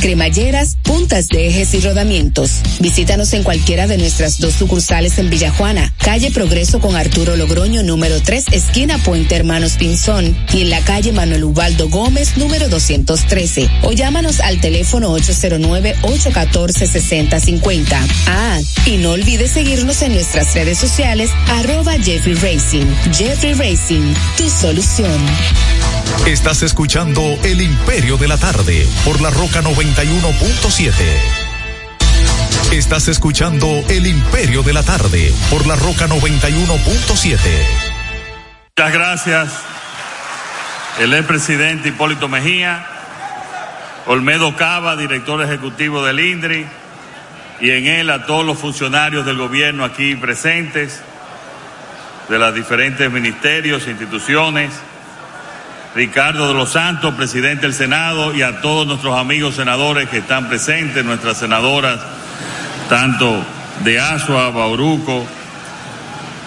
cremalleras, puntas de ejes y rodamientos. Visítanos en cualquiera de nuestras dos sucursales en Villajuana, calle Progreso con Arturo Logroño número 3, esquina Puente Hermanos Pinzón, y en la calle Manuel Ubaldo Gómez número 213. O llámanos al teléfono 809-814-6050. Ah, y no olvides seguirnos en nuestras redes sociales, arroba Jeffrey Racing. Jeffrey Racing, tu solución. Estás escuchando El Imperio de la Tarde por la Roca 91.7. Estás escuchando El Imperio de la Tarde por la Roca 91.7. Muchas gracias. El expresidente Hipólito Mejía, Olmedo Cava, director ejecutivo del INDRI, y en él a todos los funcionarios del gobierno aquí presentes, de los diferentes ministerios e instituciones Ricardo de los Santos, presidente del Senado, y a todos nuestros amigos senadores que están presentes, nuestras senadoras, tanto de Asua, Bauruco,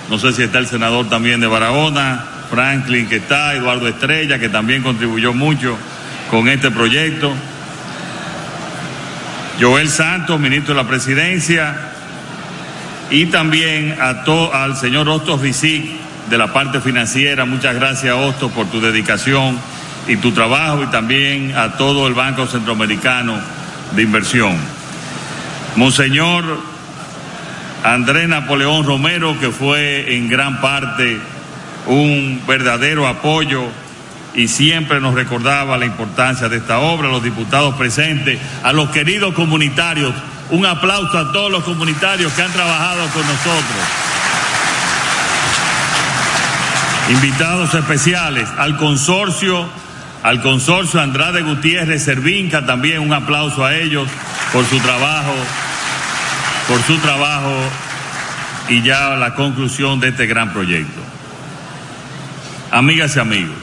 no sé si está el senador también de Barahona, Franklin que está, Eduardo Estrella, que también contribuyó mucho con este proyecto, Joel Santos, ministro de la Presidencia, y también a al señor Ostos Rizic, de la parte financiera. Muchas gracias, Osto, por tu dedicación y tu trabajo y también a todo el Banco Centroamericano de Inversión. Monseñor Andrés Napoleón Romero, que fue en gran parte un verdadero apoyo y siempre nos recordaba la importancia de esta obra, los diputados presentes, a los queridos comunitarios, un aplauso a todos los comunitarios que han trabajado con nosotros invitados especiales al consorcio, al consorcio Andrade Gutiérrez Servinca, también un aplauso a ellos por su trabajo, por su trabajo y ya la conclusión de este gran proyecto. Amigas y amigos,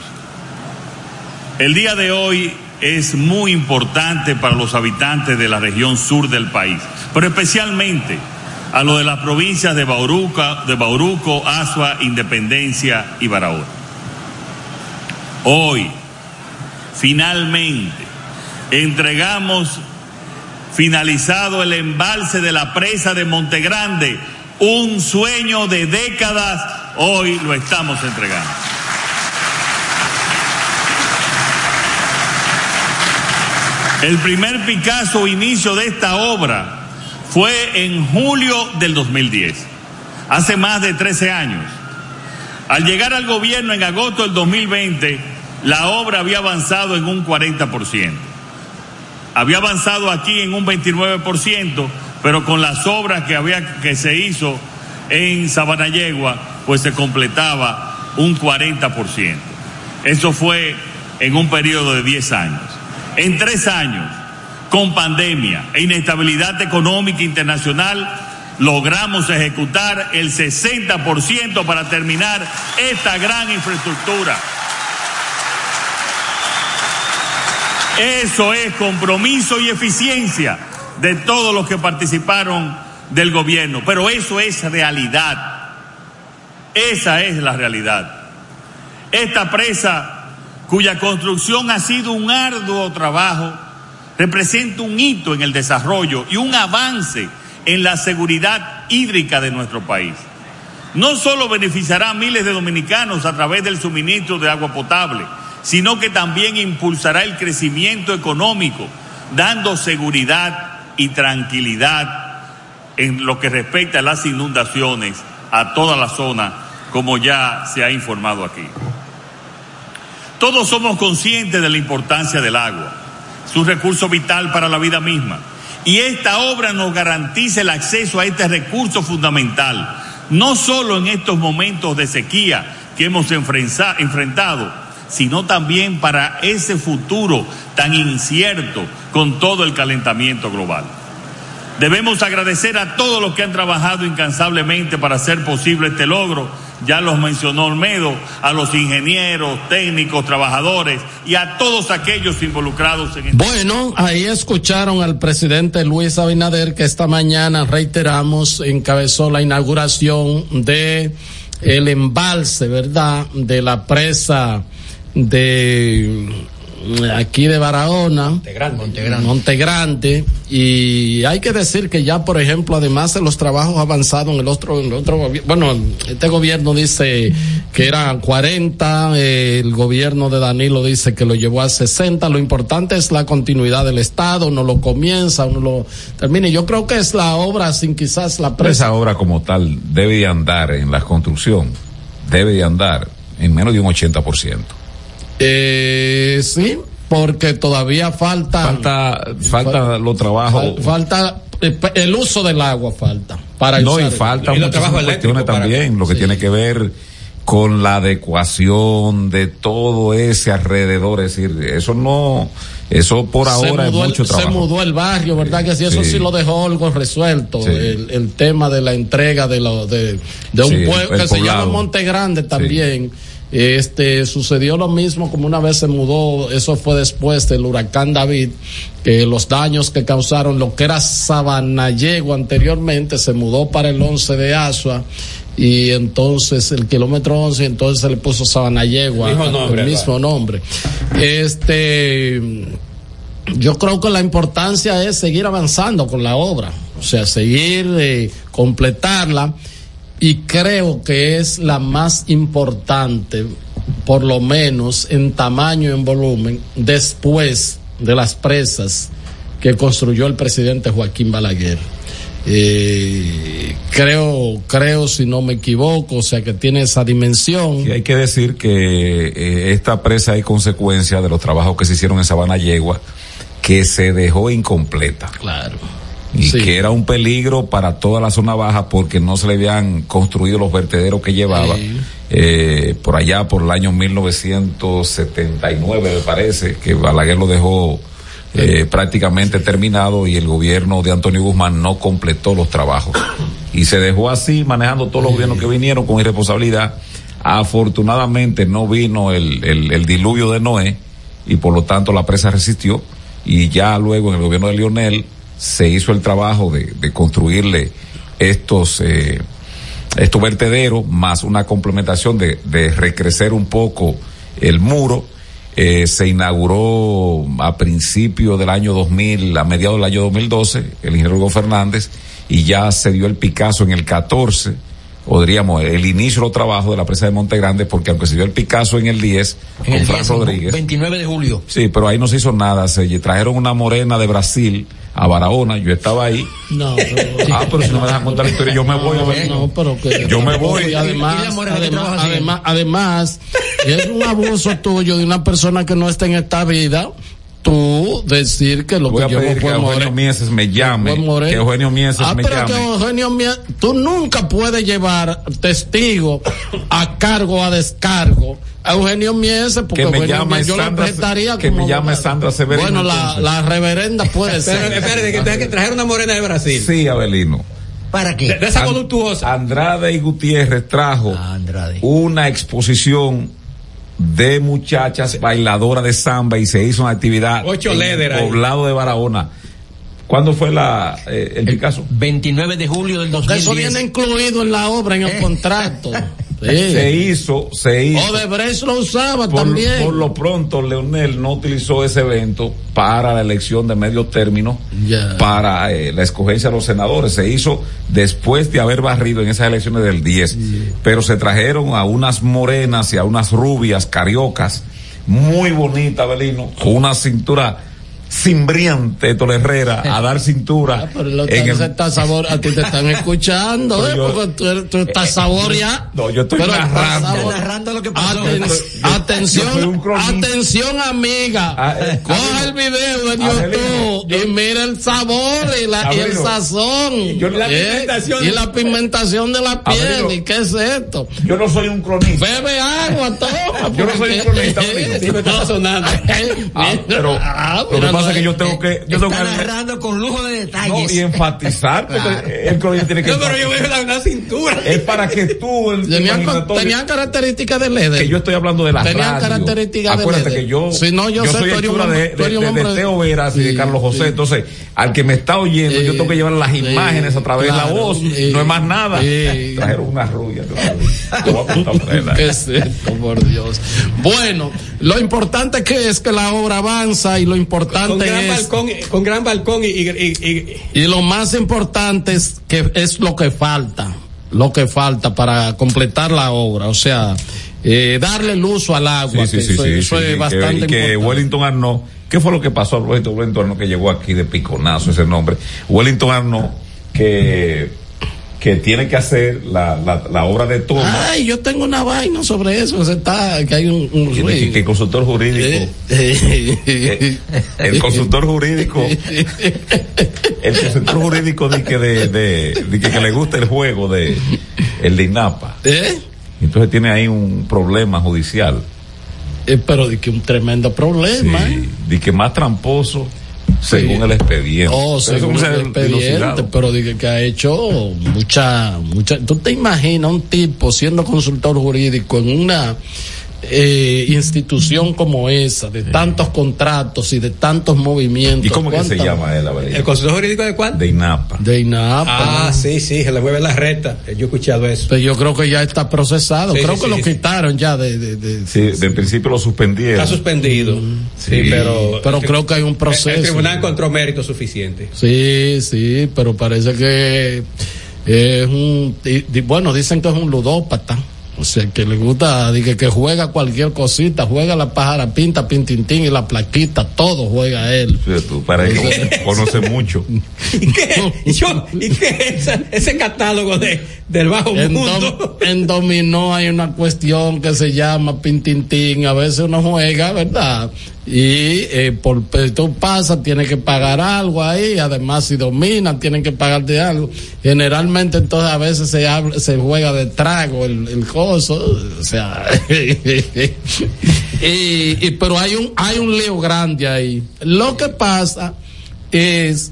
el día de hoy es muy importante para los habitantes de la región sur del país, pero especialmente a lo de las provincias de, Bauruca, de Bauruco, Asua, Independencia y Barahona. Hoy, finalmente, entregamos finalizado el embalse de la presa de Montegrande, un sueño de décadas, hoy lo estamos entregando. El primer Picasso inicio de esta obra fue en julio del 2010, hace más de 13 años. Al llegar al gobierno en agosto del 2020, la obra había avanzado en un 40%. Había avanzado aquí en un 29%, pero con las obras que había que se hizo en Sabanayegua, pues se completaba un 40%. Eso fue en un periodo de 10 años. En tres años con pandemia e inestabilidad económica internacional, logramos ejecutar el 60% para terminar esta gran infraestructura. Eso es compromiso y eficiencia de todos los que participaron del gobierno, pero eso es realidad. Esa es la realidad. Esta presa, cuya construcción ha sido un arduo trabajo, representa un hito en el desarrollo y un avance en la seguridad hídrica de nuestro país. No solo beneficiará a miles de dominicanos a través del suministro de agua potable, sino que también impulsará el crecimiento económico, dando seguridad y tranquilidad en lo que respecta a las inundaciones a toda la zona, como ya se ha informado aquí. Todos somos conscientes de la importancia del agua su recurso vital para la vida misma. Y esta obra nos garantiza el acceso a este recurso fundamental, no solo en estos momentos de sequía que hemos enfrentado, sino también para ese futuro tan incierto con todo el calentamiento global. Debemos agradecer a todos los que han trabajado incansablemente para hacer posible este logro ya los mencionó Olmedo, a los ingenieros, técnicos, trabajadores y a todos aquellos involucrados en este Bueno, ahí escucharon al presidente Luis Abinader que esta mañana, reiteramos, encabezó la inauguración de el embalse, ¿verdad?, de la presa de aquí de Barahona, Montegrande. y hay que decir que ya, por ejemplo, además de los trabajos avanzados en el otro, en el otro gobierno, bueno, este gobierno dice que eran 40, el gobierno de Danilo dice que lo llevó a 60, lo importante es la continuidad del Estado, no lo comienza, uno lo termina, yo creo que es la obra sin quizás la presa. Esa obra como tal debe de andar en la construcción, debe de andar en menos de un 80%. Eh, sí, porque todavía falta. Falta, falta los trabajos. Falta eh, el uso del agua, falta. Para no, y falta muchas cuestiones también, lo que tiene que ver con la adecuación de todo ese alrededor, es decir, eso no, eso por ahora es mucho trabajo. Se mudó el barrio, ¿verdad? Que si eso sí, lo dejó algo resuelto, el, tema de la entrega de, lo, de, de un pueblo que se llama Monte Grande también este, sucedió lo mismo como una vez se mudó, eso fue después del huracán David, que los daños que causaron lo que era Sabanallego anteriormente se mudó para el 11 de Asua y entonces el kilómetro 11 entonces se le puso Sabanallego el mismo nombre. Este yo creo que la importancia es seguir avanzando con la obra, o sea, seguir eh, completarla y creo que es la más importante, por lo menos en tamaño y en volumen, después de las presas que construyó el presidente Joaquín Balaguer. Eh, creo, creo, si no me equivoco, o sea que tiene esa dimensión. Y hay que decir que eh, esta presa es consecuencia de los trabajos que se hicieron en Sabana Yegua, que se dejó incompleta. Claro y que era un peligro para toda la zona baja porque no se le habían construido los vertederos que llevaba. Eh, por allá, por el año 1979, me parece, que Balaguer lo dejó eh, prácticamente terminado y el gobierno de Antonio Guzmán no completó los trabajos. Y se dejó así, manejando todos los gobiernos que vinieron con irresponsabilidad. Afortunadamente no vino el, el, el diluvio de Noé y por lo tanto la presa resistió y ya luego en el gobierno de Lionel se hizo el trabajo de, de construirle estos, eh, estos vertederos, más una complementación de, de recrecer un poco el muro. Eh, se inauguró a principios del año 2000, a mediados del año 2012, el ingeniero Hugo Fernández, y ya se dio el Picasso en el 14, o diríamos el inicio de los trabajos de la presa de Monte Grande, porque aunque se dio el Picasso en el 10, con el Rodríguez. 29 de julio. Sí, pero ahí no se hizo nada, se trajeron una morena de Brasil, a Barahona, yo estaba ahí. No, ah, pero si no me dejan contar la historia, yo me voy a ver. No, pero que. Yo me voy. además, además, además, es un abuso tuyo de una persona que no está en esta vida tú decir que lo Voy que a pedir que Eugenio Mieses me llame. Que Eugenio Mieses ah, me pero llame. Que Eugenio Mieses, tú nunca puedes llevar testigo a cargo a descargo a Eugenio Mieses porque que me Eugenio llame yo Sandra, prestaría que me llame Sandra Severino. Bueno, la, la, reverenda puede ser. Pero espérate, que tenga que traer una morena de Brasil. Sí, Abelino. ¿Para qué? De, esa voluptuosa. Andrade y Gutiérrez trajo ah, una exposición de muchachas bailadoras de samba y se hizo una actividad Ocho en el poblado de Barahona. ¿Cuándo fue la, eh, el, Picasso? 29 de julio del 2010. Eso viene incluido en la obra, en el eh. contrato. Se hizo, se hizo. Odebrecht lo usaba también. Por lo pronto, Leonel no utilizó ese evento para la elección de medio término, para eh, la escogencia de los senadores. Se hizo después de haber barrido en esas elecciones del 10. Pero se trajeron a unas morenas y a unas rubias cariocas, muy bonitas, Belino, con una cintura cimbriante Tole Herrera a dar cintura. Ah, pero lo en el... está sabor, a ti te están escuchando, ¿eh? Yo, porque tú, estás eh, sabor ya. No, yo estoy pero narrando. narrando lo que pasó. Aten atención, atención amiga. Ah, eh, Coge el video de YouTube y mira el sabor y, la, y el sazón. Y, la ¿eh? y la pigmentación de la piel. ¿Y qué es esto? Yo no soy un cronista. Bebe agua, toma. yo no soy un cronista. Sí, me está sonando. ah, pero, ah, pero pasa que yo tengo que. Yo tengo narrando con lujo de detalles. y enfatizar, porque el cronista tiene que. No, pero yo veo una cintura. Es para que tú. Tenían, tenían características de LED. Que yo estoy hablando de la Tenían características de LED. Acuérdate que yo. Si no, yo, yo soy hechura de, de, de, Teo Veras y de Carlos lo sé. Entonces, al que me está oyendo, yo tengo que llevar las imágenes a través de la voz. no es más nada. Trajeron una rubia. ¿Qué es esto, por Dios? Bueno, lo importante que es que la obra avanza y lo importante con gran es. Balcón, con gran balcón y, y, y, lo más importante es que es lo que falta. Lo que falta para completar la obra. O sea, eh, darle el uso al agua. Sí, sí, sí, eso, es bastante que, que Wellington Arno, ¿qué fue lo que pasó a Wellington Arno que llegó aquí de piconazo ese nombre? Wellington Arno que que tiene que hacer la, la, la, obra de toma. Ay, yo tengo una vaina sobre eso, que, está, que hay un, un que, que, el consultor jurídico, eh, el consultor jurídico, el consultor jurídico dice que, de, de, que, le gusta el juego de el de INAPA. ¿Eh? Entonces tiene ahí un problema judicial. Eh, pero de que un tremendo problema. Sí, ¿eh? de que más tramposo según el expediente. Oh, según el expediente, pero dije que ha hecho mucha, mucha. ¿Tú te imaginas un tipo siendo consultor jurídico en una eh, institución como esa, de tantos contratos y de tantos movimientos. ¿Y cómo que se llama él? ¿El consultor jurídico de cuál? De INAPA. De INAPA. Ah, sí, sí, se le mueve la recta. Yo he escuchado eso. Pero yo creo que ya está procesado. creo que lo quitaron ya de, de, de, Sí, de principio lo suspendieron. Está suspendido. Sí, pero. Pero creo que hay un proceso. El, tribunal encontró mérito suficiente. Sí, sí, pero parece que es un. bueno, dicen que es un ludópata. O sea, que le gusta, que, que juega cualquier cosita, juega la pájara pinta, pintintín y la plaquita, todo juega él. tú para conoce mucho. ¿Y qué, ¿y qué es ese, catálogo de, del bajo mundo? en dominó hay una cuestión que se llama pintintín, a veces uno juega, ¿verdad? Y eh, por tú pasas tienes que pagar algo ahí además si dominan tienen que pagarte algo. Generalmente entonces a veces se se juega de trago el, el coso o sea y, pero hay un hay un lío grande ahí. Lo que pasa es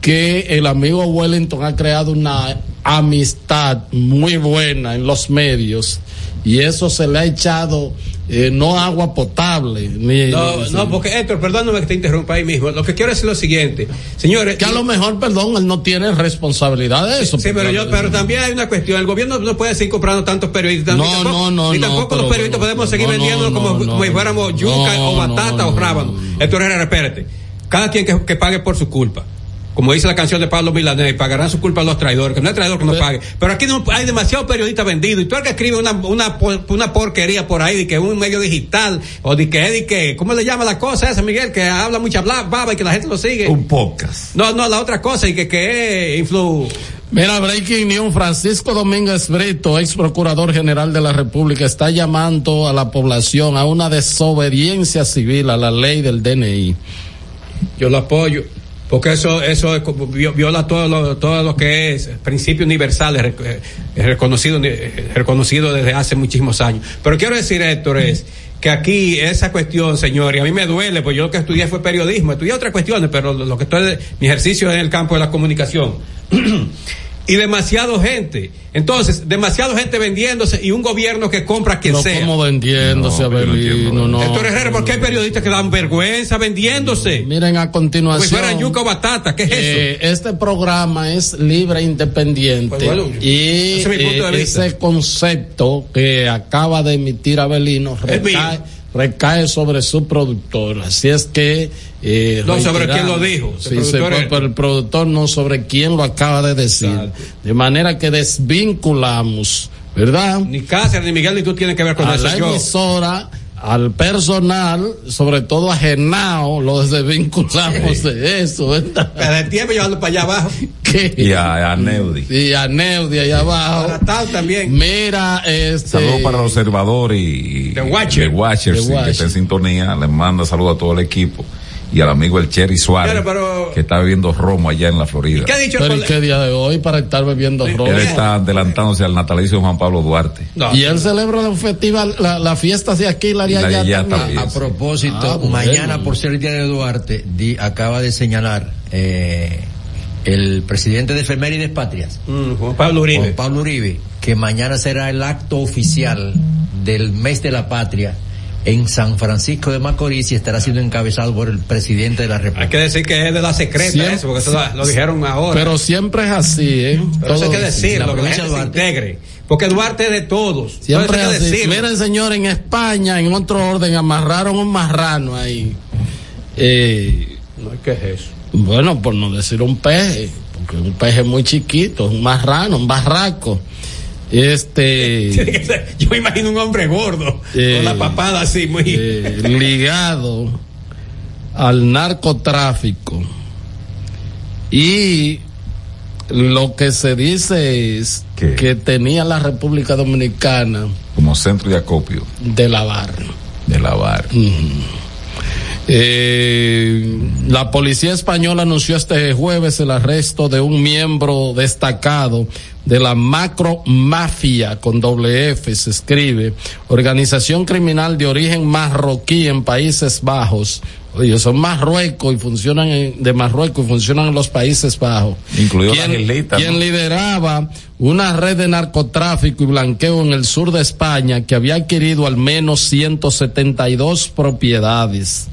que el amigo Wellington ha creado una amistad muy buena en los medios y eso se le ha echado eh, no agua potable. Ni, no, no, porque Héctor, perdóname que te interrumpa ahí mismo. Lo que quiero decir es lo siguiente, señores. Que a lo mejor, perdón, él no tiene responsabilidad de eso. Sí, pero yo, pero también hay una cuestión. El gobierno no puede seguir comprando tantos periodistas. No, tampoco, no, no. Ni tampoco los periodistas podemos seguir vendiendo como, si fuéramos yuca o batata o rábano. Héctor Herrera, espérate. Cada quien que, que pague por su culpa como dice la canción de Pablo Milanés, pagarán su culpa a los traidores, que no hay traidor que no pague. Pero aquí no, hay demasiados periodistas vendidos, y tú el que escribe una, una, una porquería por ahí, de que es un medio digital, o de que es de que, ¿cómo le llama la cosa esa, Miguel? Que habla mucha baba y que la gente lo sigue. Un podcast. No, no, la otra cosa, y que, que influ... Mira, Breaking News, Francisco Domínguez Brito, ex procurador general de la República, está llamando a la población a una desobediencia civil a la ley del DNI. Yo lo apoyo porque eso eso viola todo lo, todo lo que es principio universal reconocido reconocido desde hace muchísimos años. Pero quiero decir Héctor es que aquí esa cuestión señor y a mí me duele pues yo lo que estudié fue periodismo estudié otras cuestiones pero lo que estoy mi ejercicio es en el campo de la comunicación y demasiado gente. Entonces, demasiado gente vendiéndose y un gobierno que compra quien no sea. como vendiéndose, no, no. Héctor Herrera, ¿por qué hay periodistas que dan vergüenza vendiéndose? Miren a continuación. Pues fuera yuca o batata, ¿qué es eh, eso? Este programa es libre e independiente. Pues y ese, ese concepto que acaba de emitir Abelino recae recae sobre su productor. Así es que. Eh, no sobre quién lo dijo. Sí, pero el productor no sobre quién lo acaba de decir. De manera que desvinculamos, ¿verdad? Ni Cáceres, ni Miguel, ni tú tienes que ver con a eso. La emisora, al personal, sobre todo a Genao, lo desvinculamos de eso, ¿verdad? Pero el tiempo llevando para allá abajo. Y a, a, Neudi. Y a Neudi allá abajo. Para tal también. Mira, este. Saludos para el observador y. De Watcher. De Watcher, sí, que está en sintonía. Les manda saludos a todo el equipo y al amigo el Cherry Suárez, que está bebiendo romo allá en la Florida. ¿Qué ha dicho pero qué día de hoy para estar bebiendo romo? Él está adelantándose al natalicio de Juan Pablo Duarte. Y él celebra la festival, la, la fiesta de aquí, la haría ya también. A, propósito, ah, mañana por ser el día de Duarte, di, acaba de señalar eh, el presidente de Efemérides Patrias, mm, Juan Pablo Uribe. Juan Pablo Uribe, que mañana será el acto oficial del mes de la patria en San Francisco de Macorís y estará siendo encabezado por el presidente de la República. Hay que decir que es de la secreta eso, porque eso lo dijeron ahora. Pero siempre es así, ¿eh? Pero eso hay que decirlo, que la gente se integre. Porque Duarte es de todos. Siempre es así. Miren, señor, en España, en otro orden, amarraron un marrano ahí. Eh, no, ¿qué es eso? Bueno, por no decir un peje, porque un peje muy chiquito, un marrano, un barraco. Este. Yo me imagino un hombre gordo, con la eh, papada así, muy. Eh, ligado al narcotráfico. Y lo que se dice es que tenía la República Dominicana. Como centro de acopio. De lavar. De lavar. Eh, la policía española anunció este jueves el arresto de un miembro destacado de la macro mafia con doble F se escribe, organización criminal de origen marroquí en Países Bajos. Oye, son Marruecos y funcionan en, de Marruecos y funcionan en los Países Bajos. Incluido quien lideraba una red de narcotráfico y blanqueo en el sur de España que había adquirido al menos 172 propiedades.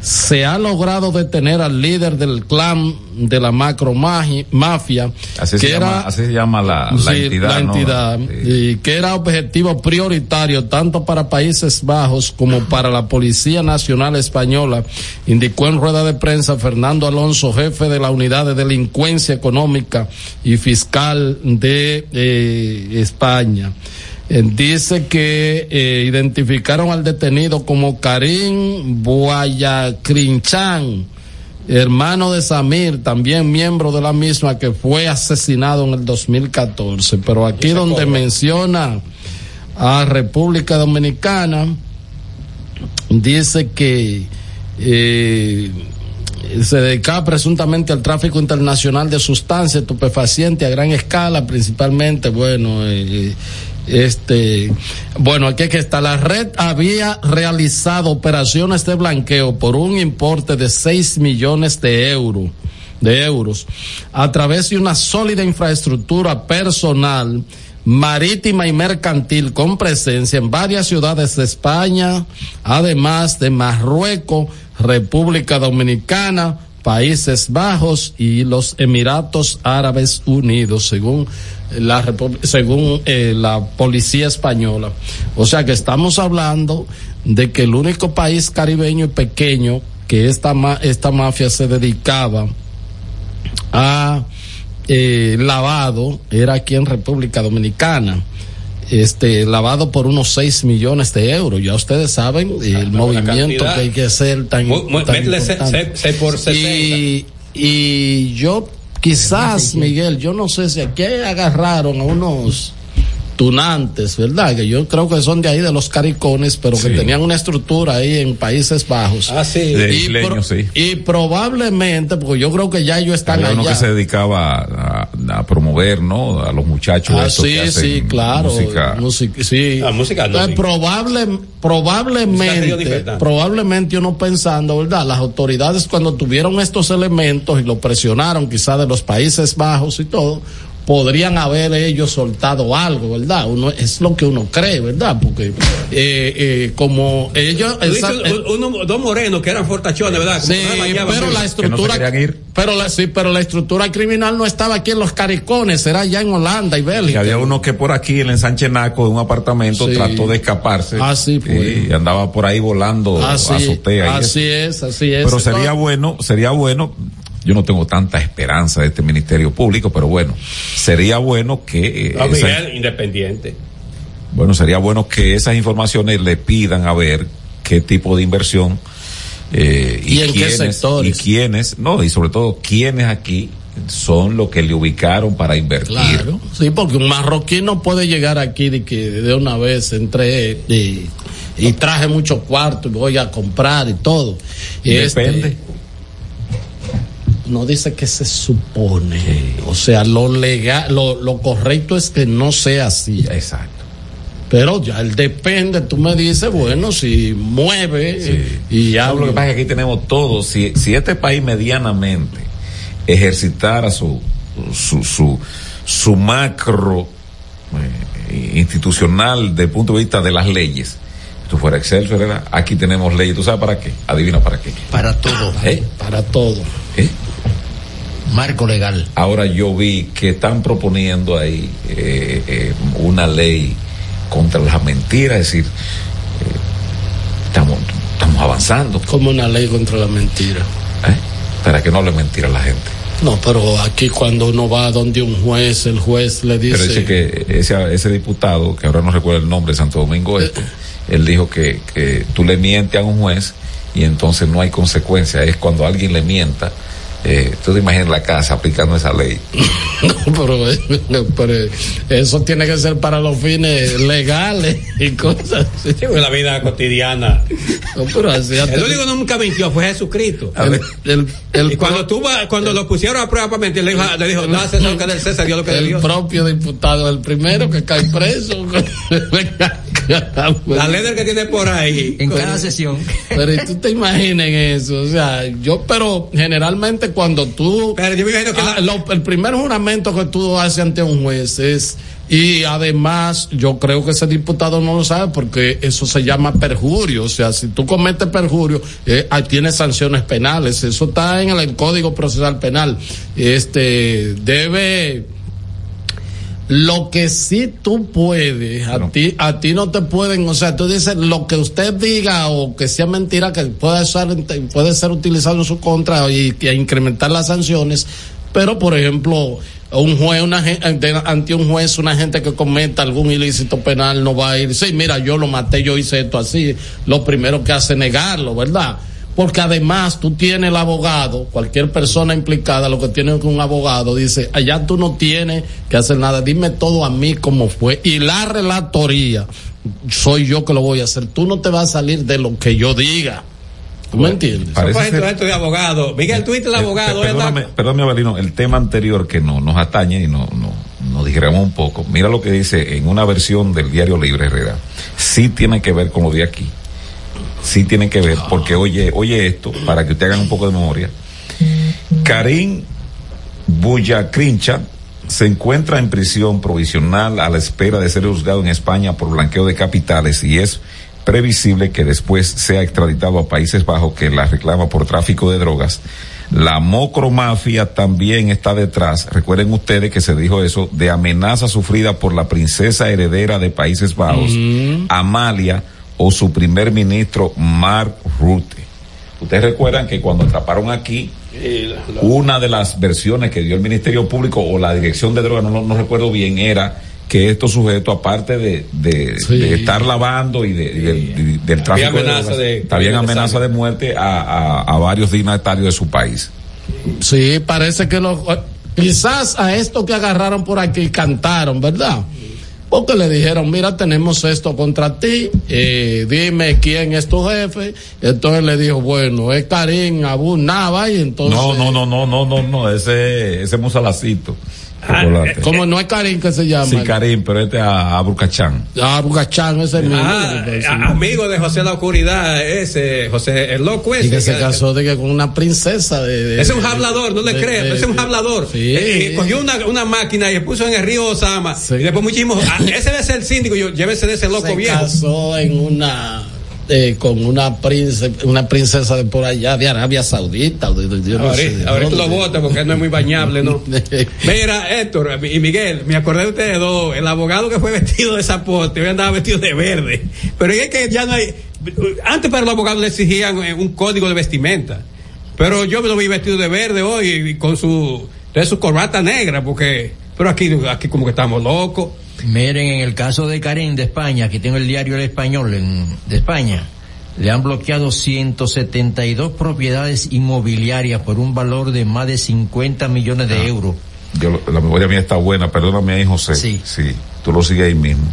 Se ha logrado detener al líder del clan de la macro mafia, así, que se, era, llama, así se llama la, entidad, y que era objetivo prioritario tanto para Países Bajos como para la Policía Nacional Española, indicó en rueda de prensa Fernando Alonso, jefe de la unidad de delincuencia económica y fiscal de eh, España. Eh, dice que eh, identificaron al detenido como Karim Boyacrinchan, hermano de Samir, también miembro de la misma que fue asesinado en el 2014. Pero aquí donde menciona a República Dominicana, dice que eh, se dedicaba presuntamente al tráfico internacional de sustancias estupefacientes a gran escala, principalmente, bueno, eh, este, bueno, aquí que está, la red había realizado operaciones de blanqueo por un importe de 6 millones de euros, de euros, a través de una sólida infraestructura personal, marítima y mercantil con presencia en varias ciudades de España, además de Marruecos, República Dominicana, Países Bajos y los Emiratos Árabes Unidos, según la según eh, la policía española. O sea que estamos hablando de que el único país caribeño y pequeño que esta esta mafia se dedicaba a eh, lavado era aquí en República Dominicana este lavado por unos 6 millones de euros. Ya ustedes saben ah, el movimiento que hay que hacer tan, y, y yo quizás, Miguel, yo no sé si aquí agarraron a unos tunantes, ¿verdad? Que yo creo que son de ahí de los caricones, pero que tenían una estructura ahí en Países Bajos. Ah, sí. y, sí. y probablemente, porque yo creo que ya ellos están Había allá. uno que se dedicaba a, promover, ¿no? A los muchachos. Ah, sí, sí, claro. Música. sí. Ah, música no. probable, probablemente, probablemente uno pensando, ¿verdad? Las autoridades cuando tuvieron estos elementos y lo presionaron quizá de los Países Bajos y todo, podrían haber ellos soltado algo, ¿verdad? Uno es lo que uno cree, ¿verdad? Porque eh, eh, como ellos uno, dos morenos que eran fortachones, ¿verdad? sí, pero la estructura pero la sí, pero la estructura criminal no estaba aquí en los caricones, era ya en Holanda y Bélgica. Y había uno que por aquí en el Ensanche Naco de un apartamento trató de escaparse. Así Y andaba por ahí volando así, azotea. Así es, así es. Pero sería bueno, sería bueno yo no tengo tanta esperanza de este Ministerio Público, pero bueno, sería bueno que... Eh, independiente. Bueno, sería bueno que esas informaciones le pidan a ver qué tipo de inversión eh, y, en quiénes, qué sectores. Y quiénes, no, y sobre todo quiénes aquí son los que le ubicaron para invertir. Claro, sí, porque un marroquí no puede llegar aquí de que de una vez entre y, y traje mucho cuarto y voy a comprar y todo. Depende. Este, no dice que se supone. O sea, lo legal, lo, lo correcto es que no sea así. Exacto. Pero ya él depende, tú me dices, bueno, si mueve y ya. lo que pasa es que aquí tenemos todo. Si, si este país medianamente ejercitara su, su, su, su macro eh, institucional desde el punto de vista de las leyes, tú fueras Excelsior, ¿verdad? Aquí tenemos leyes, ¿tú sabes para qué? Adivina para qué. Para todo. ¿Eh? Para todo. ¿Eh? Marco legal. Ahora yo vi que están proponiendo ahí eh, eh, una ley contra las mentiras, es decir, estamos, estamos avanzando. Como una ley contra la mentira. Para que no le mentira a la gente. No, pero aquí cuando uno va donde un juez, el juez le dice... Pero dice que ese, ese diputado, que ahora no recuerdo el nombre, Santo Domingo Este, él dijo que, que tú le mientes a un juez y entonces no hay consecuencia. Es cuando alguien le mienta eh, tú te imaginas la casa aplicando esa ley. no, pero, eso tiene que ser para los fines legales y cosas así. Sí, la vida cotidiana. No, pero así, el único que nunca mintió fue Jesucristo. El, el, y cuando tú cuando lo pusieron a prueba para mentir, le dijo, le dijo no hace lo que del César, dio lo que El Dios. propio diputado, el primero que cae preso. la ley del que tiene por ahí. En cada sesión. Pero tú te imaginas eso, o sea, yo, pero generalmente cuando tú. Ah, el primer juramento que tú haces ante un juez es. Y además, yo creo que ese diputado no lo sabe porque eso se llama perjurio. O sea, si tú cometes perjurio, eh, tiene sanciones penales. Eso está en el Código Procesal Penal. Este, debe lo que sí tú puedes, a ti, a ti no te pueden, o sea, tú dices lo que usted diga o que sea mentira que puede ser, puede ser utilizado en su contra y, incrementar las sanciones, pero por ejemplo, un juez, una ante un juez, una gente que cometa algún ilícito penal no va a ir, sí, mira, yo lo maté, yo hice esto así, lo primero que hace negarlo, ¿verdad? Porque además tú tienes el abogado, cualquier persona implicada, lo que tiene un abogado, dice, allá tú no tienes que hacer nada, dime todo a mí cómo fue. Y la relatoría, soy yo que lo voy a hacer, tú no te vas a salir de lo que yo diga. ¿Tú me entiendes? Parece esto de abogado. Miguel, tú el abogado. perdóname, perdóname, Avelino, el tema anterior que no, nos atañe y no, no, nos dijéramos un poco, mira lo que dice en una versión del Diario Libre Herrera. Sí tiene que ver con lo de aquí sí tienen que ver, porque oye, oye esto, para que usted hagan un poco de memoria. Karim Buyacrincha se encuentra en prisión provisional a la espera de ser juzgado en España por blanqueo de capitales y es previsible que después sea extraditado a Países Bajos que la reclama por tráfico de drogas. La mocromafia también está detrás, recuerden ustedes que se dijo eso, de amenaza sufrida por la princesa heredera de Países Bajos, Amalia, o su primer ministro Mark Rutte. Ustedes recuerdan que cuando atraparon aquí, una de las versiones que dio el Ministerio Público o la Dirección de Drogas, no, no recuerdo bien, era que estos sujetos, aparte de, de, estar lavando y, de, del tráfico amenaza de, también amenaza de muerte a, a, a, varios dignatarios de su país. Sí, parece que los, quizás a esto que agarraron por aquí cantaron, ¿verdad? Porque le dijeron, mira, tenemos esto contra ti, eh, dime quién es tu jefe. Entonces le dijo, bueno, es Karim Abu Nava y entonces... No, no, no, no, no, no, no, ese, ese musalacito. Ah, eh, como no es Karim que se llama. Sí, Karim, pero este a Abucachán. Abucachán, ese mismo. Ah, eh, amigo de José la Oscuridad, ese, José el loco ese. Y que se casó de que con una princesa de. es un hablador, no le crees, es un hablador. Sí. Eh, cogió una, una máquina y puso en el río Osama. Y después muchísimos, ah, ese debe ser el síndico, yo, llévese de ese loco se viejo. Se casó en una eh, con una princesa, una princesa de por allá de Arabia Saudita. ahorita, lo votas porque no es muy bañable, ¿no? Mira, Héctor y Miguel, me acordé de ustedes dos. El abogado que fue vestido de zapote hoy andaba vestido de verde. Pero es que ya no hay. Antes para los abogados le exigían eh, un código de vestimenta. Pero yo me lo vi vestido de verde hoy con su, de su corbata negra, porque. Pero aquí, aquí como que estamos locos. Miren, en el caso de Karim de España, aquí tengo el diario El Español de España, le han bloqueado 172 propiedades inmobiliarias por un valor de más de 50 millones de ah. euros. Yo, la memoria mía está buena, perdóname ahí José. Sí. Sí, tú lo sigues ahí mismo.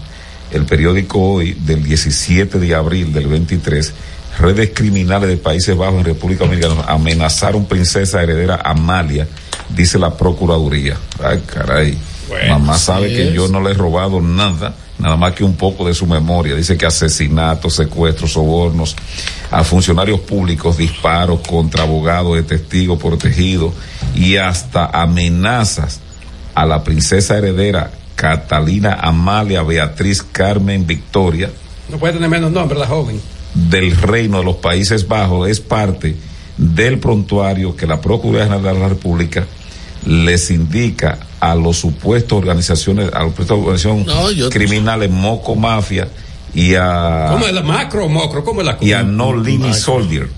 El periódico hoy del 17 de abril del 23 redes criminales de Países Bajos en República Dominicana amenazaron princesa heredera Amalia, dice la Procuraduría. Ay, caray. Mamá sabe que yo no le he robado nada, nada más que un poco de su memoria. Dice que asesinatos, secuestros, sobornos a funcionarios públicos, disparos contra abogados de testigos protegidos y hasta amenazas a la princesa heredera Catalina Amalia Beatriz Carmen Victoria no puede tener menos nombre la joven. Del reino de los Países Bajos es parte del prontuario que la Procuraduría General de la República les indica a los supuestos organizaciones, a los supuestos organizaciones criminales Moco Mafia y a. ¿Cómo es la macro Mocro? ¿Cómo es la Y a No Limit Soldier.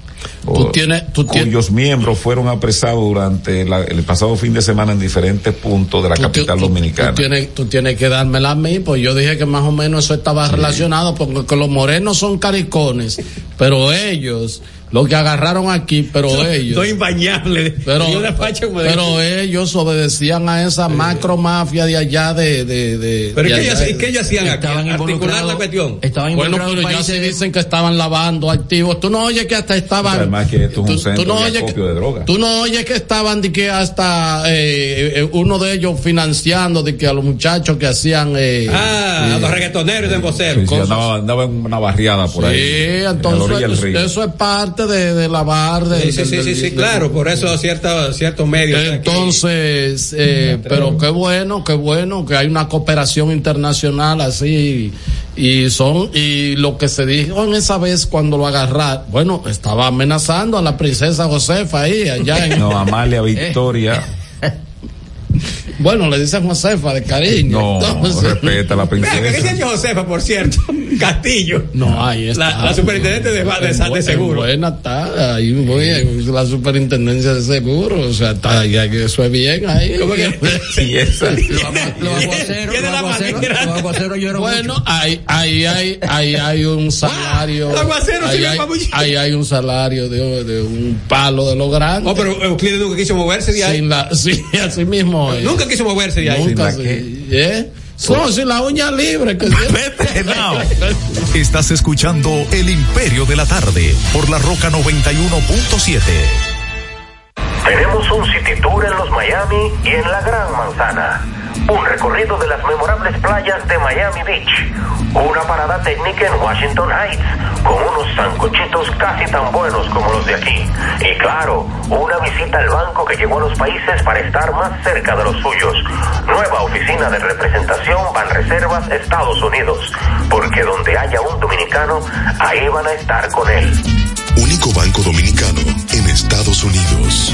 Tú tienes, tú cuyos miembros fueron apresados durante el pasado fin de semana en diferentes puntos de la capital dominicana. Tú, tienes, tú tienes que dármela a mí, pues yo dije que más o menos eso estaba relacionado, porque los morenos son caricones, pero ellos lo que agarraron aquí, pero ellos. No imbañable. Pero, pero ellos obedecían a esa macro mafia de allá de. de, de pero ¿qué, ellos, ¿qué ellos hacían estaban Articular la cuestión. Estaban bueno, pero ya se dicen que estaban lavando activos. Tú no oyes que hasta estaban. Además que esto es un centro no de acopio de droga. Tú no oyes que estaban de que hasta eh, eh, uno de ellos financiando de que a los muchachos que hacían. Eh, ah, a los reggaetoneros de voceros. Sí, andaba, en una barriada por ahí. Sí, entonces eso es parte de, lavar. De, sí, sí, sí, sí, claro, por eso ciertos ciertos medios. Entonces, eh, pero qué bueno, qué bueno que hay una cooperación internacional así y son y lo que se dijo en esa vez cuando lo agarraron, bueno, estaba amenazando a la princesa Josefa ahí allá en No, Amalia Victoria. Bueno, le dicen Josefa de cariño. No, respeta a la princesa. ¿Qué dice Josefa, por cierto? Castillo. No, ahí está. La, superintendente de, de, de, seguro. Buena está, ahí muy la superintendencia de seguro. O sea, está, ya que eso es bien ahí. ¿Cómo que? sí, esa. Los aguaceros lloran Bueno, ahí, ahí, hay, ahí hay un salario. Los aguaceros ahí, hay, ahí hay un salario de, de un palo de lo grande. Oh, pero Euclides nunca quiso moverse de ahí. Sin la, sí, así mismo. Nunca quiso moverse de ahí. Nunca, ¿eh? No, sin la uña libre. Que Vete, no. Estás escuchando El Imperio de la Tarde por la Roca 91.7. Tenemos un city tour en los Miami y en la Gran Manzana un recorrido de las memorables playas de Miami Beach, una parada técnica en Washington Heights, con unos sancochitos casi tan buenos como los de aquí, y claro, una visita al banco que llegó a los países para estar más cerca de los suyos. Nueva oficina de representación Banreservas Estados Unidos, porque donde haya un dominicano, ahí van a estar con él. Único banco dominicano en Estados Unidos.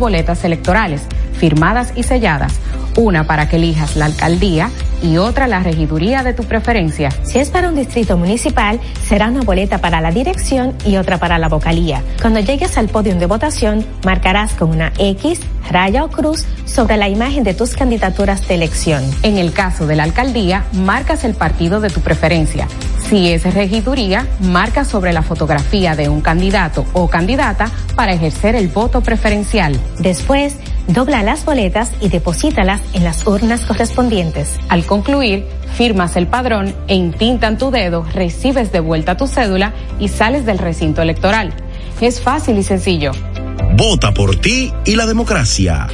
boletas electorales, firmadas y selladas, una para que elijas la alcaldía y otra la regiduría de tu preferencia. Si es para un distrito municipal, será una boleta para la dirección y otra para la vocalía. Cuando llegues al podio de votación, marcarás con una X, raya o cruz sobre la imagen de tus candidaturas de elección. En el caso de la alcaldía, marcas el partido de tu preferencia. Si es regiduría, marca sobre la fotografía de un candidato o candidata para ejercer el voto preferencial. Después, dobla las boletas y deposítalas en las urnas correspondientes. Al concluir, firmas el padrón e intintan tu dedo, recibes de vuelta tu cédula y sales del recinto electoral. Es fácil y sencillo. Vota por ti y la democracia.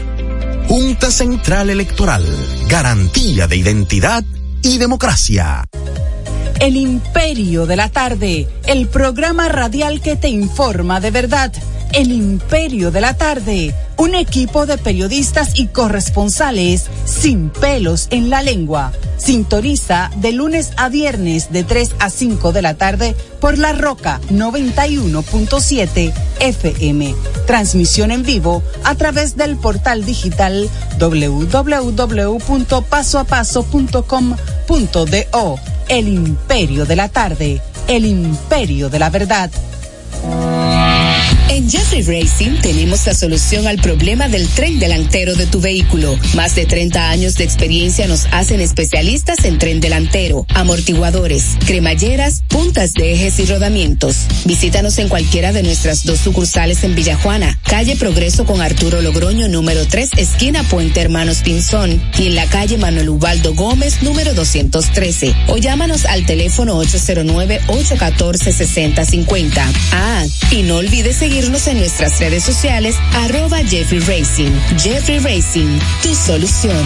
Junta Central Electoral. Garantía de identidad y democracia. El Imperio de la Tarde, el programa radial que te informa de verdad. El Imperio de la Tarde, un equipo de periodistas y corresponsales sin pelos en la lengua. Sintoniza de lunes a viernes de 3 a 5 de la tarde por La Roca 91.7 FM. Transmisión en vivo a través del portal digital www.pasoapaso.com.do el imperio de la tarde, el imperio de la verdad. En Jeffrey Racing tenemos la solución al problema del tren delantero de tu vehículo. Más de 30 años de experiencia nos hacen especialistas en tren delantero, amortiguadores, cremalleras, puntas de ejes y rodamientos. Visítanos en cualquiera de nuestras dos sucursales en Villajuana, calle Progreso con Arturo Logroño número 3, esquina Puente Hermanos Pinzón, y en la calle Manuel Ubaldo Gómez número 213. O llámanos al teléfono 809-814-6050. Ah, y no olvides en nuestras redes sociales, arroba Jeffrey Racing. Jeffrey Racing, tu solución.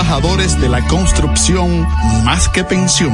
trabajadores de la construcción más que pensión.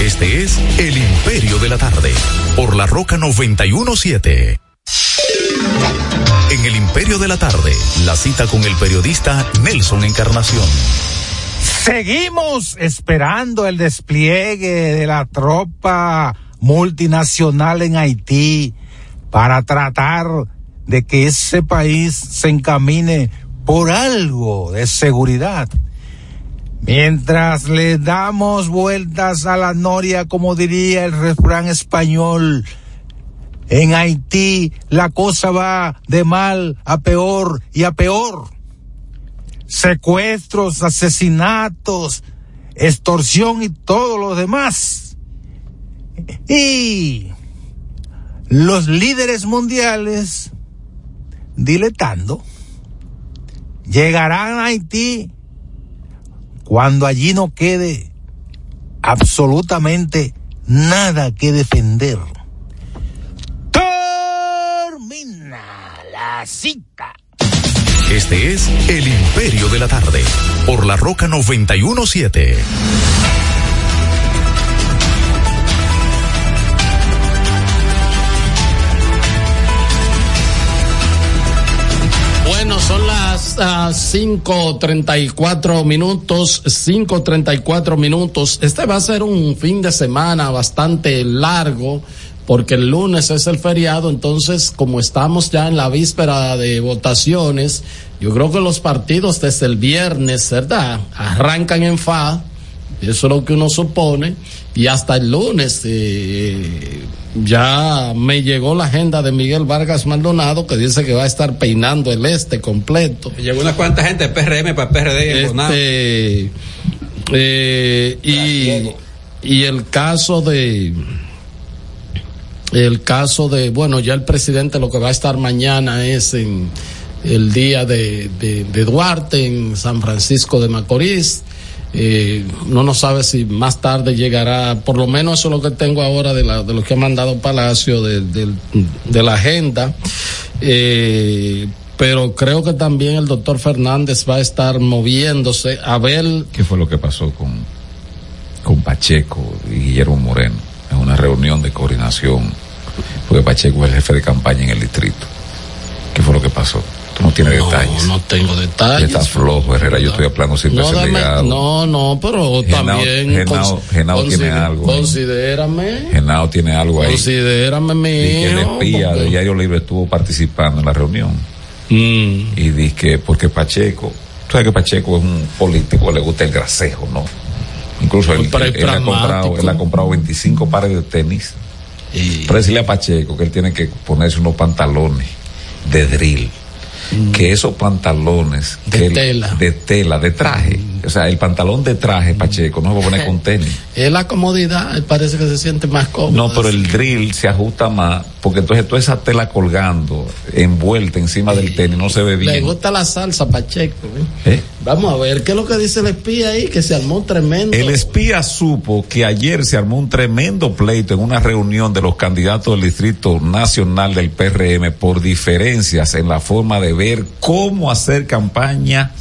Este es El Imperio de la Tarde, por la Roca 917. En El Imperio de la Tarde, la cita con el periodista Nelson Encarnación. Seguimos esperando el despliegue de la tropa multinacional en Haití para tratar de que ese país se encamine por algo de seguridad. Mientras le damos vueltas a la noria, como diría el refrán español, en Haití la cosa va de mal a peor y a peor. Secuestros, asesinatos, extorsión y todo lo demás. Y los líderes mundiales, diletando, llegarán a Haití cuando allí no quede absolutamente nada que defender. Termina la cita. Este es El Imperio de la Tarde, por la Roca 917. Son las uh, 5.34 minutos, 5.34 minutos. Este va a ser un fin de semana bastante largo porque el lunes es el feriado, entonces como estamos ya en la víspera de votaciones, yo creo que los partidos desde el viernes, ¿verdad? Arrancan en FA, eso es lo que uno supone, y hasta el lunes eh, ya me llegó la agenda de Miguel Vargas Maldonado que dice que va a estar peinando el este completo. Llegó una cuanta gente de PRM para PRD este, eh, y, y el caso de el caso de, bueno, ya el presidente lo que va a estar mañana es en el día de, de, de Duarte en San Francisco de Macorís. Eh, no nos sabe si más tarde llegará, por lo menos eso es lo que tengo ahora de, la, de lo que ha mandado Palacio de, de, la agenda. Eh, pero creo que también el doctor Fernández va a estar moviéndose a ver. ¿Qué fue lo que pasó con, con Pacheco y Guillermo Moreno en una reunión de coordinación? Porque Pacheco es el jefe de campaña en el distrito. ¿Qué fue lo que pasó? No tiene no, detalles. No tengo detalles. Está flojo, Herrera. Yo estoy hablando sin no, dame, no, no, pero también. Genao, Genao tiene algo. Considérame. Genao tiene algo ahí. Considérame que el espía porque... de Diario Libre estuvo participando en la reunión. Mm. Y dice que porque Pacheco, tú sabes que Pacheco es un político, le gusta el grasejo, ¿no? Incluso él, él, él, ha comprado, él ha comprado 25 pares de tenis. Y... Para decirle a Pacheco que él tiene que ponerse unos pantalones de drill que esos pantalones de tela, de tela, de traje, o sea, el pantalón de traje, Pacheco, no se va a poner con tenis. Es la comodidad, parece que se siente más cómodo. No, pero el drill se ajusta más, porque entonces toda esa tela colgando, envuelta encima del tenis, no se ve bien. Le gusta la salsa, Pacheco. ¿eh? ¿Eh? Vamos a ver, ¿qué es lo que dice el espía ahí? Que se armó tremendo. El espía supo que ayer se armó un tremendo pleito en una reunión de los candidatos del Distrito Nacional del PRM por diferencias en la forma de ver cómo hacer campaña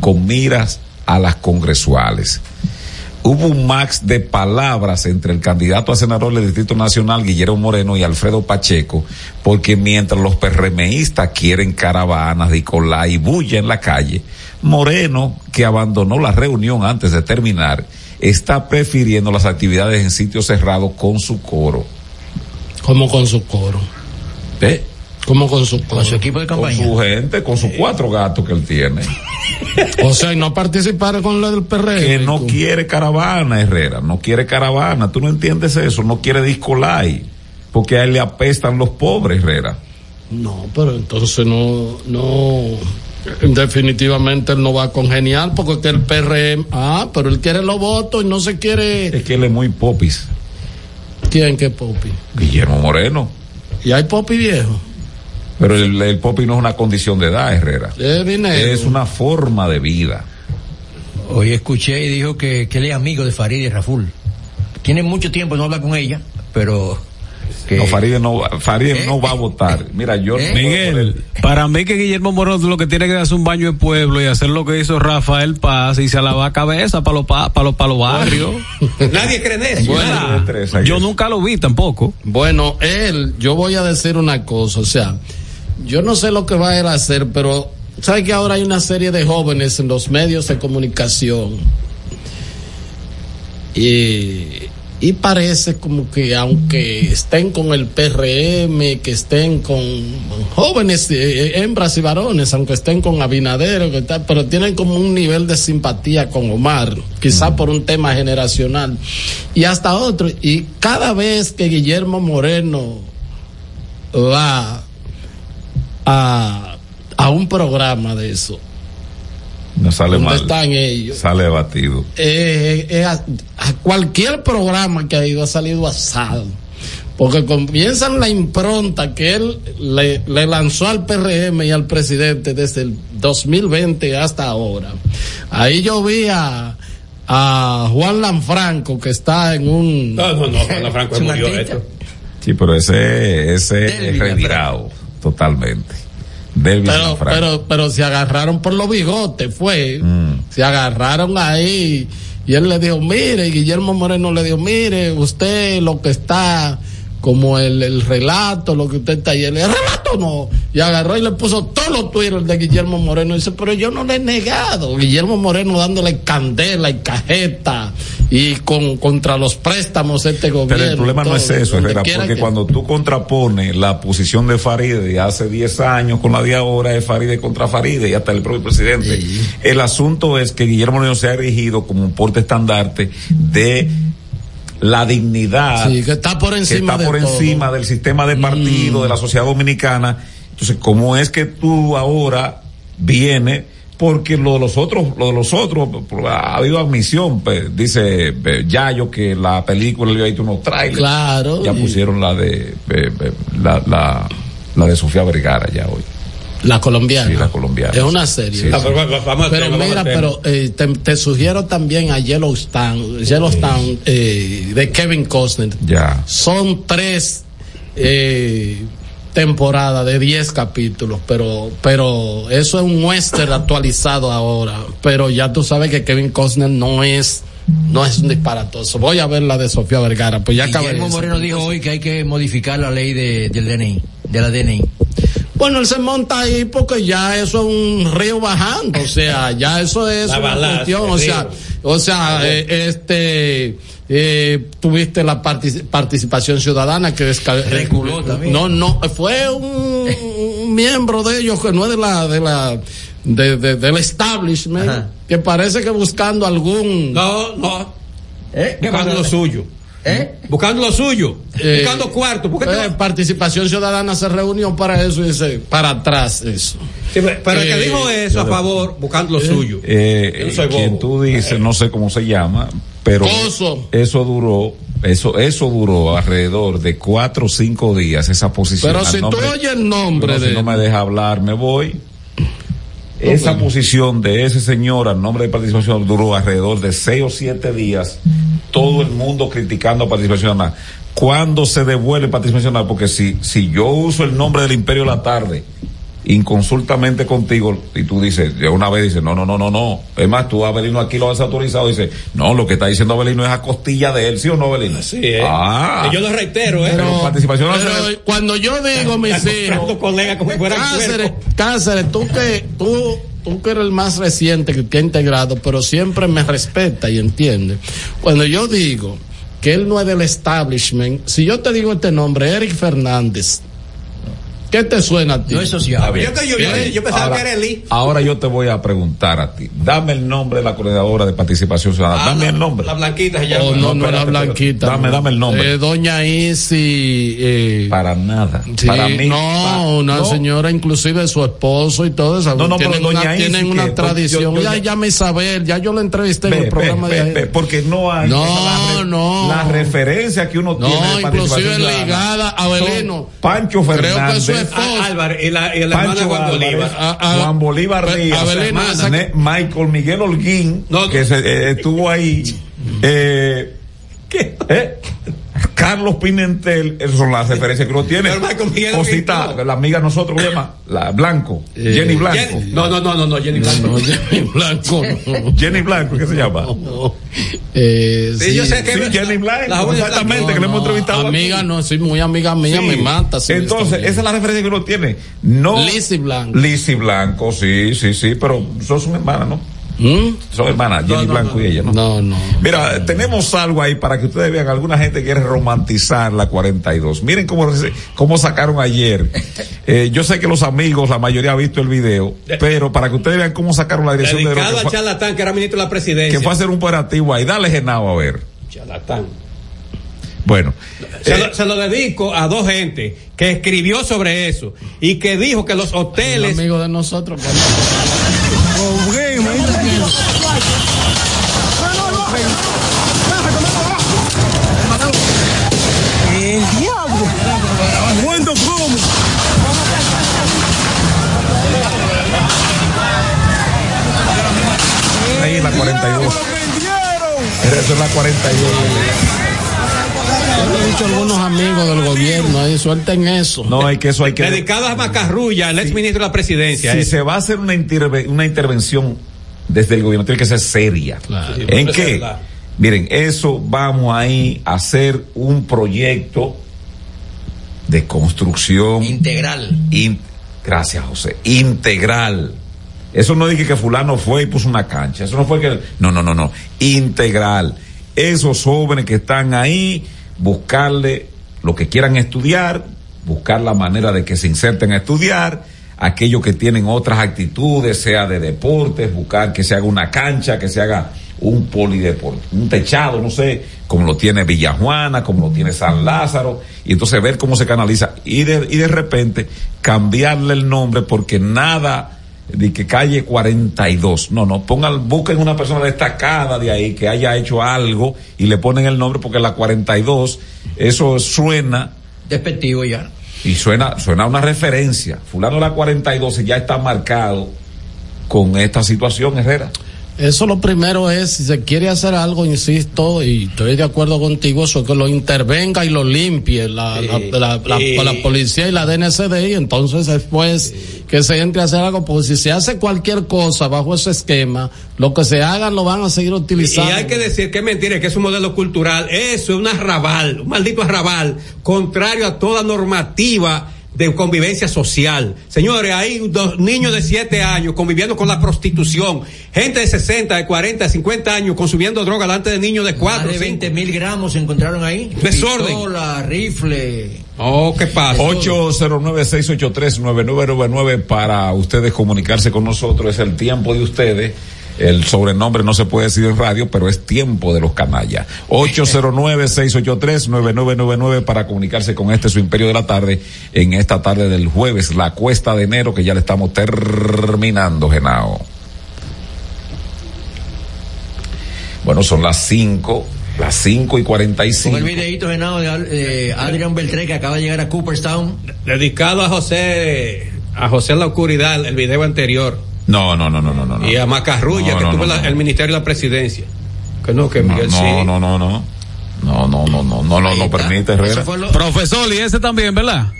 con miras a las congresuales. Hubo un max de palabras entre el candidato a senador del Distrito Nacional, Guillermo Moreno, y Alfredo Pacheco, porque mientras los PRMistas quieren caravanas, cola y bulla en la calle, Moreno, que abandonó la reunión antes de terminar, está prefiriendo las actividades en sitios cerrados con su coro. ¿Cómo con su coro? ¿Eh? ¿Cómo con su, con su equipo de campaña? Con su gente, con sus cuatro gatos que él tiene. o sea, y no participar con lo del PRM. Que no quiere caravana, Herrera, no quiere caravana. Tú no entiendes eso, no quiere discolay. Porque a él le apestan los pobres, Herrera. No, pero entonces no, no, definitivamente él no va a congeniar porque es que el PRM, ah, pero él quiere los votos y no se quiere. Es que él es muy popis. ¿Quién que popis? Guillermo Moreno. ¿Y hay popis viejo? Pero el, el popi no es una condición de edad, Herrera. Es una forma de vida. Hoy escuché y dijo que, que él es amigo de Farid y Raful. Tiene mucho tiempo no habla con ella, pero no, Farid no, Farid no va a votar. Mira, yo ¿Eh? Miguel, para mí que Guillermo Moreno lo que tiene que hacer un baño de pueblo y hacer lo que hizo Rafael Paz y se lava cabeza para los para los, para los barrios. Nadie cree en eso. Bueno, yo nunca lo vi tampoco. Bueno, él, yo voy a decir una cosa, o sea, yo no sé lo que va a, a hacer, pero ¿sabe que ahora hay una serie de jóvenes en los medios de comunicación? Y, y parece como que aunque estén con el PRM, que estén con jóvenes, eh, eh, hembras y varones, aunque estén con Abinadero, que tal, pero tienen como un nivel de simpatía con Omar, quizá por un tema generacional y hasta otro. Y cada vez que Guillermo Moreno va a, a un programa de eso. No sale mal. están ellos? Sale batido. Eh, eh, a, cualquier programa que ha ido ha salido asado. Porque comienzan la impronta que él le, le, lanzó al PRM y al presidente desde el 2020 hasta ahora. Ahí yo vi a, a Juan Lanfranco que está en un... No, no, no, Juan Lanfranco murió esto. Sí, pero ese, ese es retirado totalmente. Pero, pero, pero se agarraron por los bigotes, fue. Mm. Se agarraron ahí. Y él le dijo, mire, Guillermo Moreno le dijo, mire, usted lo que está como el, el relato, lo que usted está ahí, el relato no. Y agarró y le puso todos los Twitter de Guillermo Moreno. Y dice, pero yo no le he negado. Guillermo Moreno dándole candela y cajeta y con contra los préstamos este gobierno. Pero el problema no es eso, Herrera, porque cuando tú contrapones la posición de Faride de hace 10 años con la de ahora, es Faride contra Faride y hasta el propio presidente. El asunto es que Guillermo Moreno se ha erigido como un porte estandarte de la dignidad que está por encima, por encima del sistema de partido mm. de la sociedad dominicana. Entonces, ¿cómo es que tú ahora vienes? Porque lo de los otros, lo de los otros, ha habido admisión, pues, dice Yayo que la película le ha hecho unos trailers. Claro. Ya pusieron la de, la, la, la de Sofía Vergara ya hoy. La colombiana. Sí, la colombiana. Es una serie. pero, mira, pero eh, te, sugiero también a Yellowstone, Yellowstone eh, de Kevin Costner. Ya. Son tres eh, temporadas de diez capítulos, pero, pero eso es un western actualizado ahora. Pero ya tú sabes que Kevin Costner no es no es un disparatoso. Voy a ver la de Sofía Vergara. Pues ya Guillermo Moreno dijo hoy que hay que modificar la ley de, del DNI, de la DNI. Bueno, él se monta ahí porque ya eso es un río bajando, o sea, ya eso es una cuestión, o sea, o sea, eh, este, eh, tuviste la participación ciudadana que descalculó también. No, no, fue un, miembro de ellos que no es de la, de la, de, del establishment, que parece que buscando algún. No, no. ¿Eh? Buscando lo suyo. ¿Eh? Buscando lo suyo, eh, buscando cuarto. Eh, participación Ciudadana se reunió para eso y dice, para atrás eso. pero el que dijo eso a favor, buscando lo suyo. quien tú dices, no sé cómo se llama, pero eso duró eso, eso duró alrededor de cuatro o cinco días, esa posición. Pero si tú oyes el nombre de. Si no me deja hablar, me voy. Esa posición de ese señor al nombre de participación duró alrededor de seis o siete días. Todo el mundo criticando a participación nacional. ¿Cuándo se devuelve participación nacional? Porque si, si yo uso el nombre del Imperio de la Tarde inconsultamente contigo y tú dices, de una vez dices, no, no, no, no, no. Es más, tú Abelino aquí lo has autorizado y dices, no, lo que está diciendo Abelino es a costilla de él, ¿sí o no, Abelino? Sí, eh. Ah. yo lo reitero, ¿eh? Pero, participación pero cuando yo digo, mis hijos, Cáceres, Cáceres, tú que, tú, tú que eres el más reciente que, que ha integrado, pero siempre me respeta y entiende. Cuando yo digo que él no es del establishment, si yo te digo este nombre, Eric Fernández, ¿Qué te suena a ti? No es social. Yo, yo, yo, pensaba ahora, que era Eli. Ahora yo te voy a preguntar a ti. Dame el nombre de la coordinadora de participación ciudadana. dame el nombre. La blanquita se llama. Oh, no, no, no la blanquita. Dame, dame el nombre. Eh, doña Isi. Eh, para nada. Sí, para mí. No, una señora, inclusive su esposo y todo eso. No, no, tienen pero doña una, Isi Tienen una tradición. ya llama Isabel. Ya yo la entrevisté en el programa de ayer. Porque no hay. No, la, no. La referencia que uno tiene. No, inclusive ligada a Beleno. Pancho Fernández. Creo que Álvarez y la, y la hermana Juan Bolívar. A, a, Juan Bolívar Ríos, Michael Miguel Holguín, no, que se, eh, estuvo ahí. Eh, ¿Qué? ¿Eh? Carlos Pimentel, esas son las referencias que uno tiene. Cosita, la amiga de nosotros, ¿cómo se llama? La Blanco. Eh, Jenny Blanco. no, no, no, no, no, Jenny Blanco. No, Jenny Blanco. Jenny Blanco, ¿qué se llama? Eh, sí, yo sé que sí, Jenny Blanco, exactamente, que le hemos entrevistado. Amiga, no, soy muy amiga mía, me mata. Entonces, esa es la referencia que uno tiene. No. Lizzy Blanco. Lizzy Blanco, sí, sí, sí, pero son hermanas, ¿no? ¿Mm? Son hermanas, Jenny Blanco y ella, ¿no? No, no. Mira, tenemos algo ahí para que ustedes vean. Alguna gente quiere romantizar la 42. Miren cómo, cómo sacaron ayer. Eh, yo sé que los amigos, la mayoría ha visto el video, pero para que ustedes vean cómo sacaron la dirección de Dedicado a charlatán, que era ministro de la presidencia. Que fue a hacer un operativo ahí. Dale genao a ver. Charlatán. Bueno. Se, lo, se, lo, dedico a dos gente que escribió sobre eso y que dijo que los hoteles. amigo de nosotros. El diablo. Cuento cómo. Ahí la 42. Esa es la 42 he dicho algunos amigos del gobierno, ahí suelten eso. No, hay que eso hay que. Dedicado a Macarrulla, el ex ministro de la presidencia. Si se va a hacer una, una intervención desde el gobierno, tiene que ser seria. ¿En qué? Miren, eso vamos ahí a hacer un proyecto de construcción integral. gracias, José. Integral. Eso no dije que fulano fue y puso una cancha. Eso no fue que. No, no, no, no. Integral. Esos jóvenes que están ahí buscarle lo que quieran estudiar, buscar la manera de que se inserten a estudiar, aquellos que tienen otras actitudes, sea de deportes, buscar que se haga una cancha, que se haga un polideporte, un techado, no sé, como lo tiene Villajuana, como lo tiene San Lázaro, y entonces ver cómo se canaliza y de, y de repente cambiarle el nombre porque nada de que calle 42. No, no, pongan, busquen una persona destacada de ahí que haya hecho algo y le ponen el nombre porque la 42, eso suena. Despectivo ya. Y suena, suena una referencia. Fulano la 42 ya está marcado con esta situación, Herrera. Eso lo primero es, si se quiere hacer algo, insisto, y estoy de acuerdo contigo, eso que lo intervenga y lo limpie la, la, la, policía y la DNCD, y entonces después que se entre a hacer algo, porque si se hace cualquier cosa bajo ese esquema, lo que se hagan lo van a seguir utilizando. Y, hay que decir que es mentira, que es un modelo cultural, eso es un arrabal, un maldito arrabal, contrario a toda normativa de convivencia social. Señores, hay dos niños de 7 años conviviendo con la prostitución, gente de 60, de 40, de 50 años consumiendo droga delante de niños de 4, de 20 mil gramos se encontraron ahí. Desorden. Pistola, rifle. Oh, ¿qué pasa? 809-683-9999 para ustedes comunicarse con nosotros, es el tiempo de ustedes. El sobrenombre no se puede decir en radio, pero es tiempo de los canallas. 809-683-9999 para comunicarse con este su imperio de la tarde en esta tarde del jueves, la cuesta de enero que ya le estamos terminando, Genao. Bueno, son las 5 las 5 y 45. Con el videito de, de Adrian Beltré que acaba de llegar a Cooperstown. Dedicado a José, a José la Oscuridad, el video anterior. No, no, no, no, no. no. Y a Macarrulla, que tuvo el Ministerio de la Presidencia. Que no, que Miguel no, sí. No, no, no. No, no, no, no, no, no, no permite, Herrera. Lo... Profesor, y ese también, ¿verdad?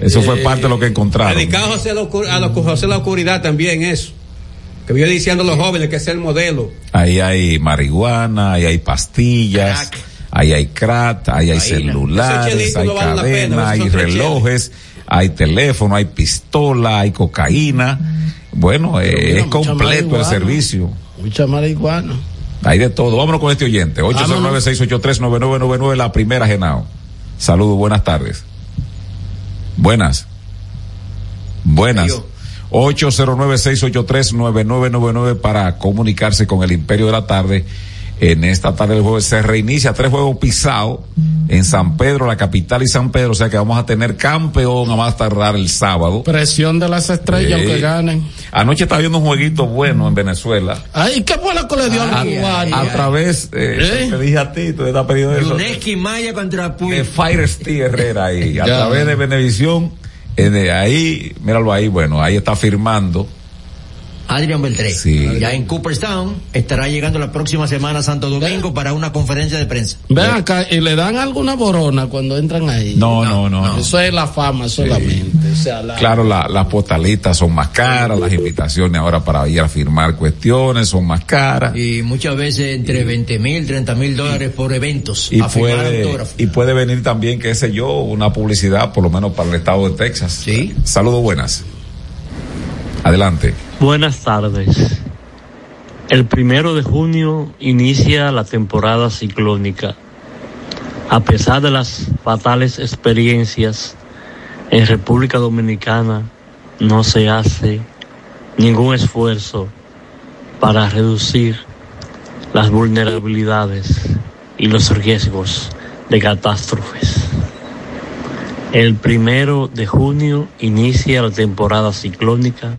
Eso fue parte de lo que encontraron. Dedicado a José, a, la, a José la Oscuridad también, eso que vio diciendo a los jóvenes que es el modelo. Ahí hay marihuana, ahí hay pastillas, ahí hay crack, ahí hay celulares, hay cadenas, hay relojes, hay teléfono, hay pistola, hay cocaína. Bueno, eh, es completo el servicio. Mucha marihuana. Hay de todo. Vámonos con este oyente. 809-683-9999, la primera Genao. Saludos, buenas tardes. Buenas. Buenas. 809-683-9999 para comunicarse con el Imperio de la Tarde. En esta tarde del jueves se reinicia tres juegos pisados en San Pedro, la capital y San Pedro, o sea que vamos a tener campeón a más tardar el sábado. Presión de las estrellas que ganen. Anoche estaba viendo un jueguito bueno en Venezuela. Ay, ¿qué lo que le dio a, a, través, eh, te dije a ti, tú estás pedido eso. Maya contra Puy. De Fire Steve Herrera ahí, a través de Venevisión eh, de ahí, míralo ahí, bueno, ahí está firmando. Adrián Beltré. Sí. Ya en Cooperstown estará llegando la próxima semana a Santo Domingo para una conferencia de prensa. Ven acá, ¿y le dan alguna borona cuando entran ahí? No, no, no. Eso es la fama solamente. O sea, Claro, las postalitas son más caras, las invitaciones ahora para ir a firmar cuestiones son más caras. Y muchas veces entre 20 mil, 30 mil dólares por eventos. Y puede, y puede venir también, qué sé yo, una publicidad, por lo menos para el estado de Texas. Sí. Saludos buenas. Adelante. Buenas tardes. El primero de junio inicia la temporada ciclónica. A pesar de las fatales experiencias en República Dominicana, no se hace ningún esfuerzo para reducir las vulnerabilidades y los riesgos de catástrofes. El primero de junio inicia la temporada ciclónica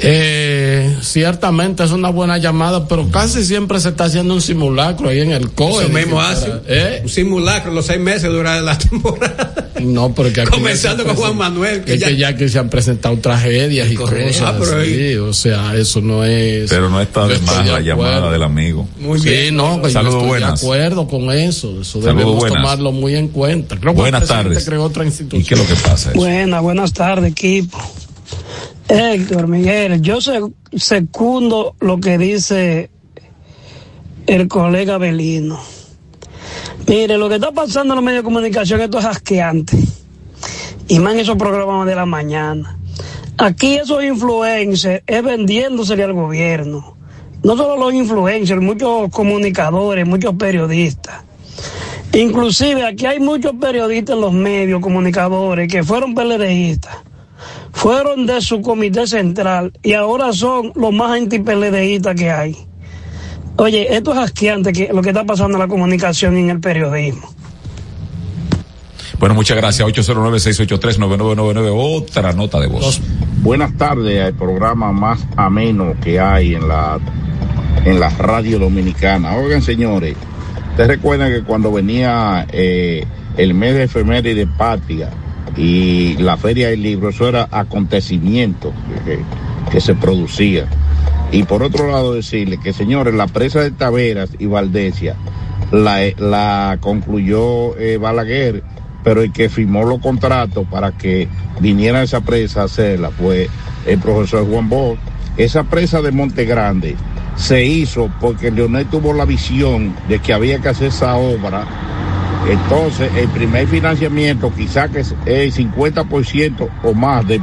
eh, ciertamente es una buena llamada, pero casi siempre se está haciendo un simulacro ahí en el COE. Eso mismo hace. ¿Eh? Un simulacro, los seis meses dura la temporada. No, porque aquí Comenzando con Juan Manuel. Que es ya... que ya que se han presentado tragedias y cosas ah, así, o sea, eso no es... Pero no está de más la llamada del amigo. Muy sí, bien. no, que Saludos yo estoy buenas. de acuerdo con eso, eso debemos tomarlo muy en cuenta. Creo que buenas tardes. Creó otra institución. ¿Y qué es lo que pasa? Eso? Buenas, buenas tardes, equipo. Héctor Miguel, yo secundo lo que dice el colega Belino. Mire, lo que está pasando en los medios de comunicación, esto es asqueante. Y más en esos programas de la mañana. Aquí esos influencers es vendiéndosele al gobierno. No solo los influencers, muchos comunicadores, muchos periodistas. Inclusive aquí hay muchos periodistas en los medios, comunicadores, que fueron PLDistas fueron de su comité central y ahora son los más antipeledeístas que hay. Oye, esto es asqueante que lo que está pasando en la comunicación y en el periodismo. Bueno, muchas gracias. 809-683-9999, otra nota de voz. Buenas tardes al programa más ameno que hay en la, en la radio dominicana. Oigan, señores, ustedes recuerdan que cuando venía eh, el mes de efeméride de patria, y la feria del libro, eso era acontecimiento que, se producía. Y por otro lado decirle que señores, la presa de Taveras y Valdesia la, la concluyó eh, Balaguer, pero el que firmó los contratos para que viniera esa presa a hacerla fue el profesor Juan Bosch. Esa presa de Monte Grande se hizo porque Leonel tuvo la visión de que había que hacer esa obra entonces, el primer financiamiento, quizá que es el 50% o más de,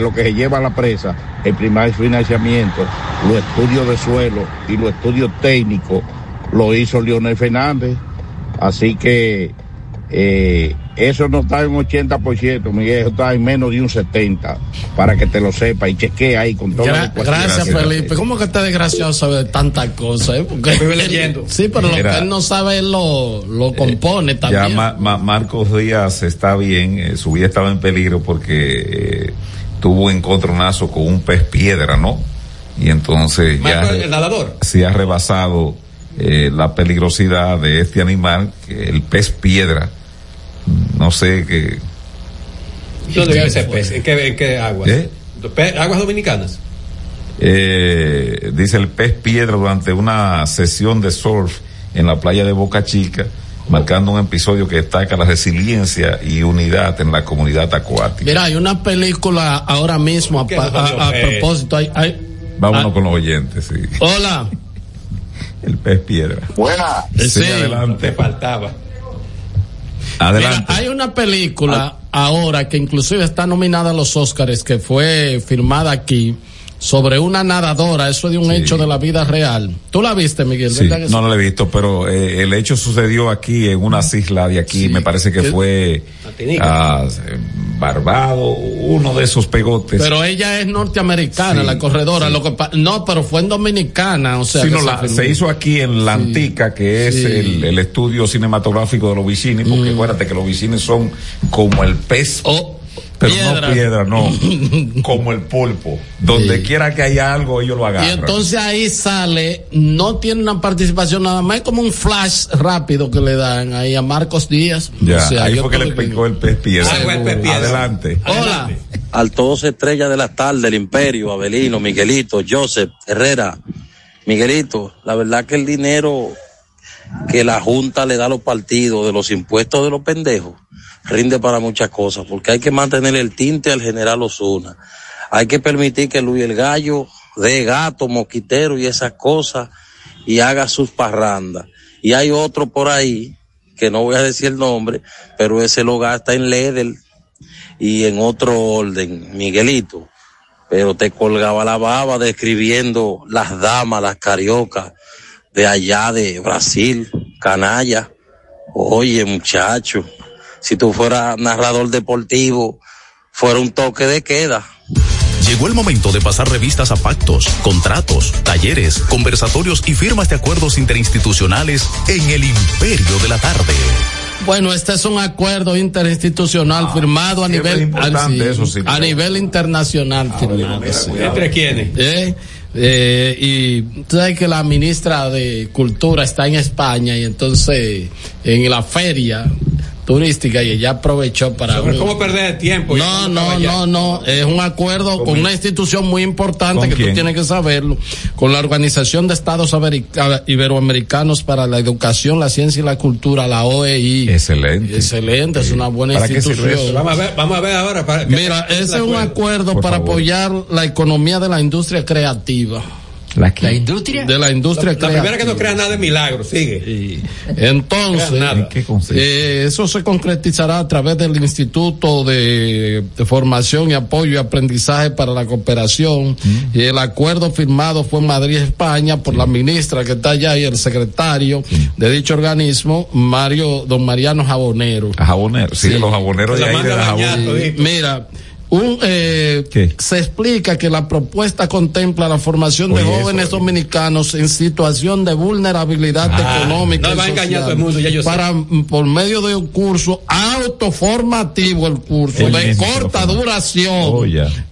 lo que se lleva a la presa, el primer financiamiento, los estudios de suelo y los estudios técnicos lo hizo Leonel Fernández. Así que eh, eso no está en un 80%, Miguel, eso está en menos de un 70%, para que te lo sepa y chequee ahí con todo. Gra gracias, Felipe. ¿Cómo que está desgraciado sabe tantas cosas? Eh? Porque Estoy leyendo. Sí, pero lo que él no sabe, él lo, lo compone también. Ya Ma Ma Marcos Díaz está bien, eh, su vida estaba en peligro porque eh, tuvo un encontronazo con un pez piedra, ¿no? Y entonces ya el nadador. se ha rebasado eh, la peligrosidad de este animal, que el pez piedra. No sé qué. ¿Dónde vive ese pez? ¿En qué, en qué aguas? ¿Eh? ¿Aguas dominicanas? Eh, dice el pez piedra durante una sesión de surf en la playa de Boca Chica, marcando un episodio que destaca la resiliencia y unidad en la comunidad acuática. Mira, hay una película ahora mismo a, propósito. Hay, hay- Vámonos ah, con los oyentes, sí. hola. El pez piedra. Buena. Sí, Sí. adelante. Te faltaba. Adelante. Mira, hay una película ahora que inclusive está nominada a los Oscars que fue filmada aquí sobre una nadadora, eso es de un hecho de la vida real. ¿Tú la viste, Miguel? Sí, ¿Verdad que no, no lo he visto, pero eh, el hecho sucedió aquí en unas islas de aquí, me parece que ¿Qué? fue Martinica. ah, Barbado, uno de esos pegotes. Pero ella es norteamericana, Sí, la corredora. sí. Lo que pa- no, pero fue en Dominicana, o sea. No, se la- se hizo aquí en la Antica, que es Sí. Mm. el, el estudio cinematográfico de los vicini, porque acuérdate que los vicini son como el pez. Pero piedra. no piedra, no. como el pulpo. Donde quiera que haya algo, ellos lo Y agarran. entonces ahí sale, no tiene una participación nada más, es como un flash rápido que le dan ahí a Marcos Díaz. ya, O sea, ahí yo fue que le picó el pez piedra. Ah, fue el pez piedra. Adelante. Hola. Altos estrella de la tarde, el Imperio, Abelino, Miguelito, Joseph, Herrera. Miguelito, la verdad que el dinero que la Junta le da a los partidos de los impuestos de los pendejos rinde para muchas cosas, porque hay que mantener el tinte al general Osuna. Hay que permitir que Luis el Gallo dé gato, mosquitero y esas cosas y haga sus parrandas. Y hay otro por ahí, que no voy a decir el nombre, pero ese lo gasta en Ledel y en otro orden, Miguelito. Pero te colgaba la baba describiendo las damas, las cariocas de allá de Brasil, canalla. Oye, muchacho, si tú fueras narrador deportivo, fuera un toque de queda. Llegó el momento de pasar revistas a pactos, contratos, talleres, conversatorios y firmas de acuerdos interinstitucionales en el imperio de la tarde. Bueno, este es un acuerdo interinstitucional firmado a nivel ah, eso, sí. a nivel internacional firmado, sí. ¿Entre quiénes? Eh, eh, y tú sabes que la ministra de Cultura está en España y entonces en la feria turística y ella aprovechó para Sobre cómo perder el tiempo. no, no, no, no. Es un acuerdo con una institución muy importante ¿Con que quién? tú tienes que saberlo. Con la Organización de Estados America- Iberoamericanos para la Educación, la Ciencia y la Cultura, la OEI. Excelente. Excelente, es una buena ¿Para qué sirve institución. eso? Vamos a ver, vamos a ver ahora. Para, Mira, ese es un acuerdo Por para favor. apoyar la economía de la industria creativa. ¿La, ¿La industria? De la industria La creativa. primera que no crea nada de milagro, sigue. Entonces, Nada. qué consiste? eh, eso se concretizará a través del Instituto de, de Formación y Apoyo y Aprendizaje para la Cooperación. Y el acuerdo firmado fue en Madrid, España, por la ministra que está allá y el secretario de dicho organismo, Mario, don Mariano Jabonero. A jaboneros, sí, los jaboneros de La ahí de la. Mira, un, eh, ¿Qué? se explica que la propuesta contempla la formación de Oye, eso, jóvenes oye. dominicanos en situación de vulnerabilidad Ah, económica. no y va a engañar social, a todo el mundo, ya yo sé. para mm, por medio de un curso autoformativo el curso de corta duración Oh,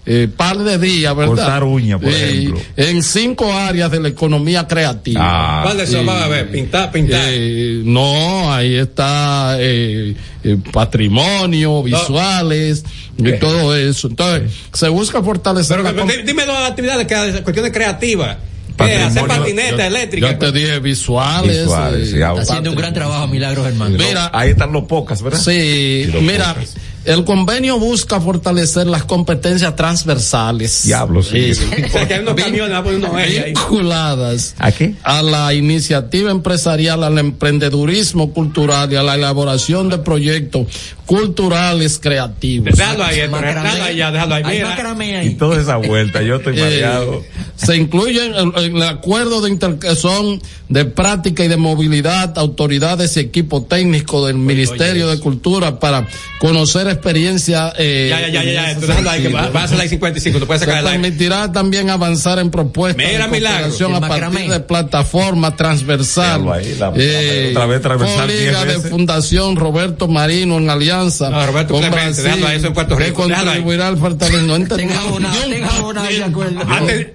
eh, par de días verdad Cortar uña, por Y ejemplo. en cinco áreas de la economía creativa Ah, ¿Cuál de esos Sí. van a ver? Pintar, pintar. eh, no, ahí está eh, eh, patrimonio, visuales y todo eso. Entonces, se busca fortalecer Pero la dime las actividades, que, cuestiones creativas. Patrimonio, Hacer yo- patineta eléctrica. Yo te dije visuales. Visuales, eh, sí, haciendo un gran trabajo, Milagros Hermano. Mira, Ahí están los pocas, ¿verdad? Sí, mira, pocas. el convenio busca fortalecer las competencias transversales. Diablo, sí. O sea, que hay unos camiones, va a poner unos ejes ahí. vinculadas ¿A qué? a la iniciativa empresarial, al emprendedurismo cultural y a la elaboración de proyectos culturales creativos. Déjalo ahí, déjalo ahí, déjalo ahí. Y toda esa vuelta, yo estoy mareado. se incluyen en, el acuerdo de inter, son de práctica y de movilidad, autoridades y equipo técnico del Ministerio de Cultura para conocer experiencia. Eh, ya, ya, ya, ya, entonces ahí que va, a ser la 55, tú puedes sacar Se permitirá también avanzar en propuestas Mira, de milagro. a partir de plataforma transversal. Ahí, la, eh, otra vez transversal. Liga de Fundación Roberto Marino en alianza. No, Roberto con déjalo ahí, eso en Puerto Rico. Contribuirá al fortalecimiento. Tenga una, tenga una, de acuerdo.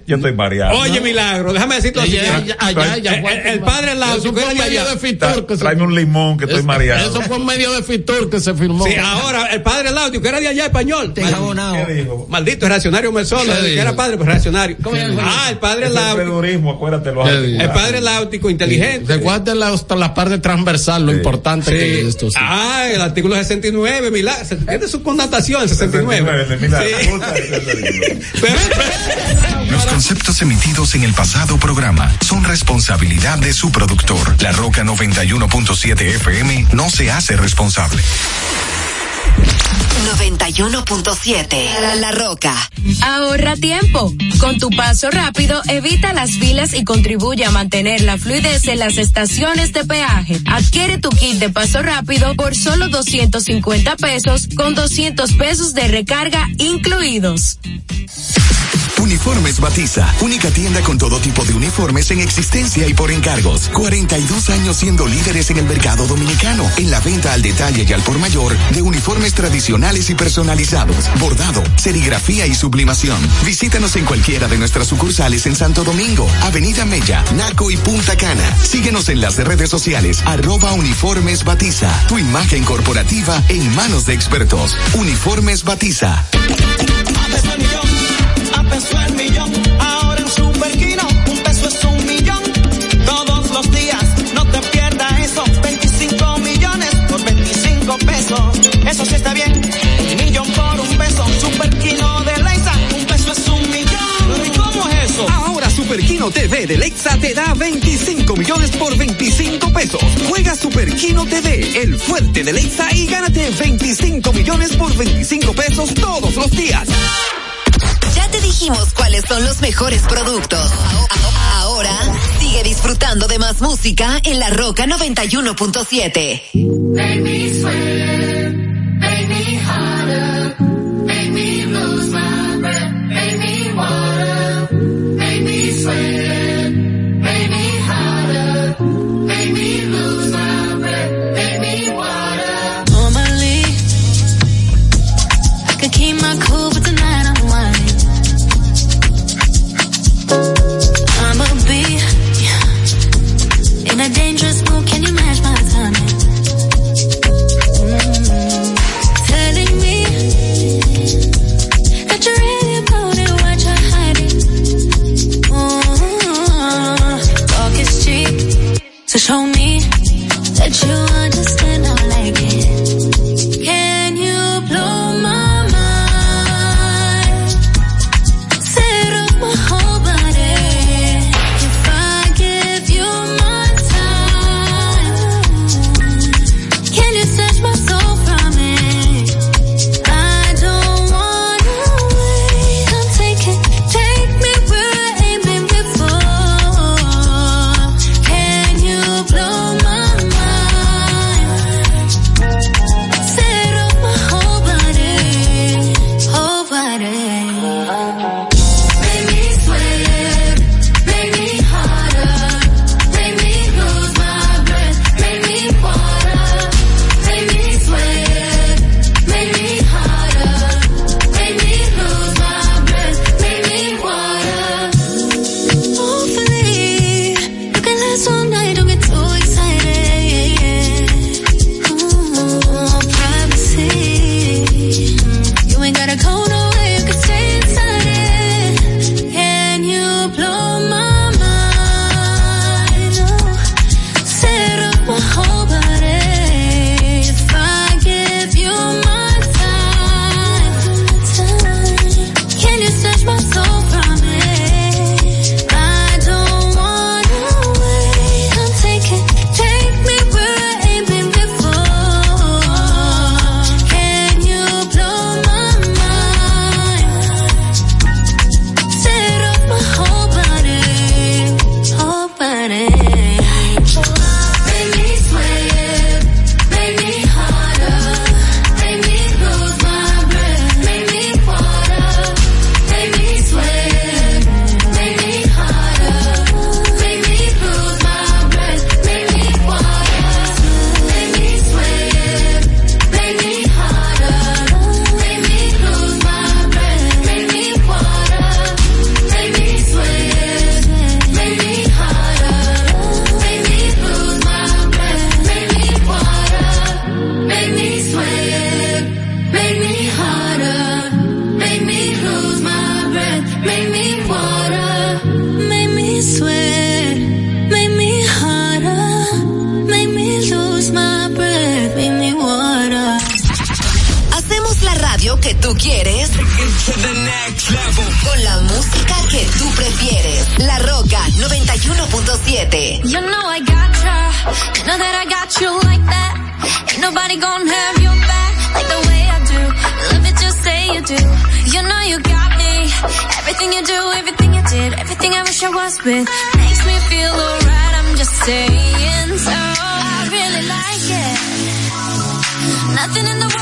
Yo estoy variado. Oye, milagro, déjame decirte lo siguiente. El padre Lauti, fue medio de Fitur. Tráeme un limón que estoy mareado. Eso fue medio de Fitur que se firmó. Sí, ahora el padre Lauti, que era de allá español. ¿Qué dijo? Maldito, reaccionario Mesola, que era padre, pues reaccionario. Ah, el padre Lauti. El padre Láutico, inteligente. Recuerden la, la parte transversal, lo importante que es esto. Ah, el artículo 69, milagro. Tiene su connotación, 69. 69 Los conceptos emitidos en el pasado programa son responsabilidad de su productor. La Roca 91.7 FM no se hace responsable. 91.7 La Roca. Ahorra tiempo. Con tu paso rápido, evita las filas y contribuye a mantener la fluidez en las estaciones de peaje. Adquiere tu kit de paso rápido por solo 250 pesos con 200 pesos de recarga incluidos. Uniformes Batiza, única tienda con todo tipo de uniformes en existencia y por encargos. 42 años siendo líderes en el mercado dominicano, en la venta al detalle y al por mayor de uniformes tradicionales y personalizados, bordado, serigrafía y sublimación. Visítanos en cualquiera de nuestras sucursales en Santo Domingo, Avenida Mella, Naco y Punta Cana. Síguenos en las redes sociales, arroba Uniformes Batiza, tu imagen corporativa en manos de expertos. Uniformes Batiza el millón. Ahora en Superquino, Superquino TV de Lexa te da 25 millones por 25 pesos. Juega Superquino TV, el fuerte de Lexa y gánate 25 millones por 25 pesos todos los días. Ya te dijimos cuáles son los mejores productos. Ahora sigue disfrutando de más música en la Roca 91.7. fuerte. You know I got you, know that I got you like that. Ain't nobody gonna have your back like the way I do. Love it just say you do. You know you got me. Everything you do, everything you did, everything I wish I was with makes me feel alright. I'm just saying so. I really like it. Nothing in the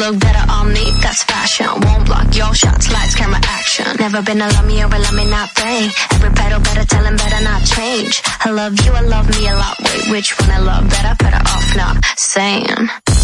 look that I me, that's fashion. Won't block your shots, lights, camera, action. Never been a love me or a love me not thing. Every pedal better tell him better not change. I love you, I love me a lot. Wait, which one I love better? Better off not saying.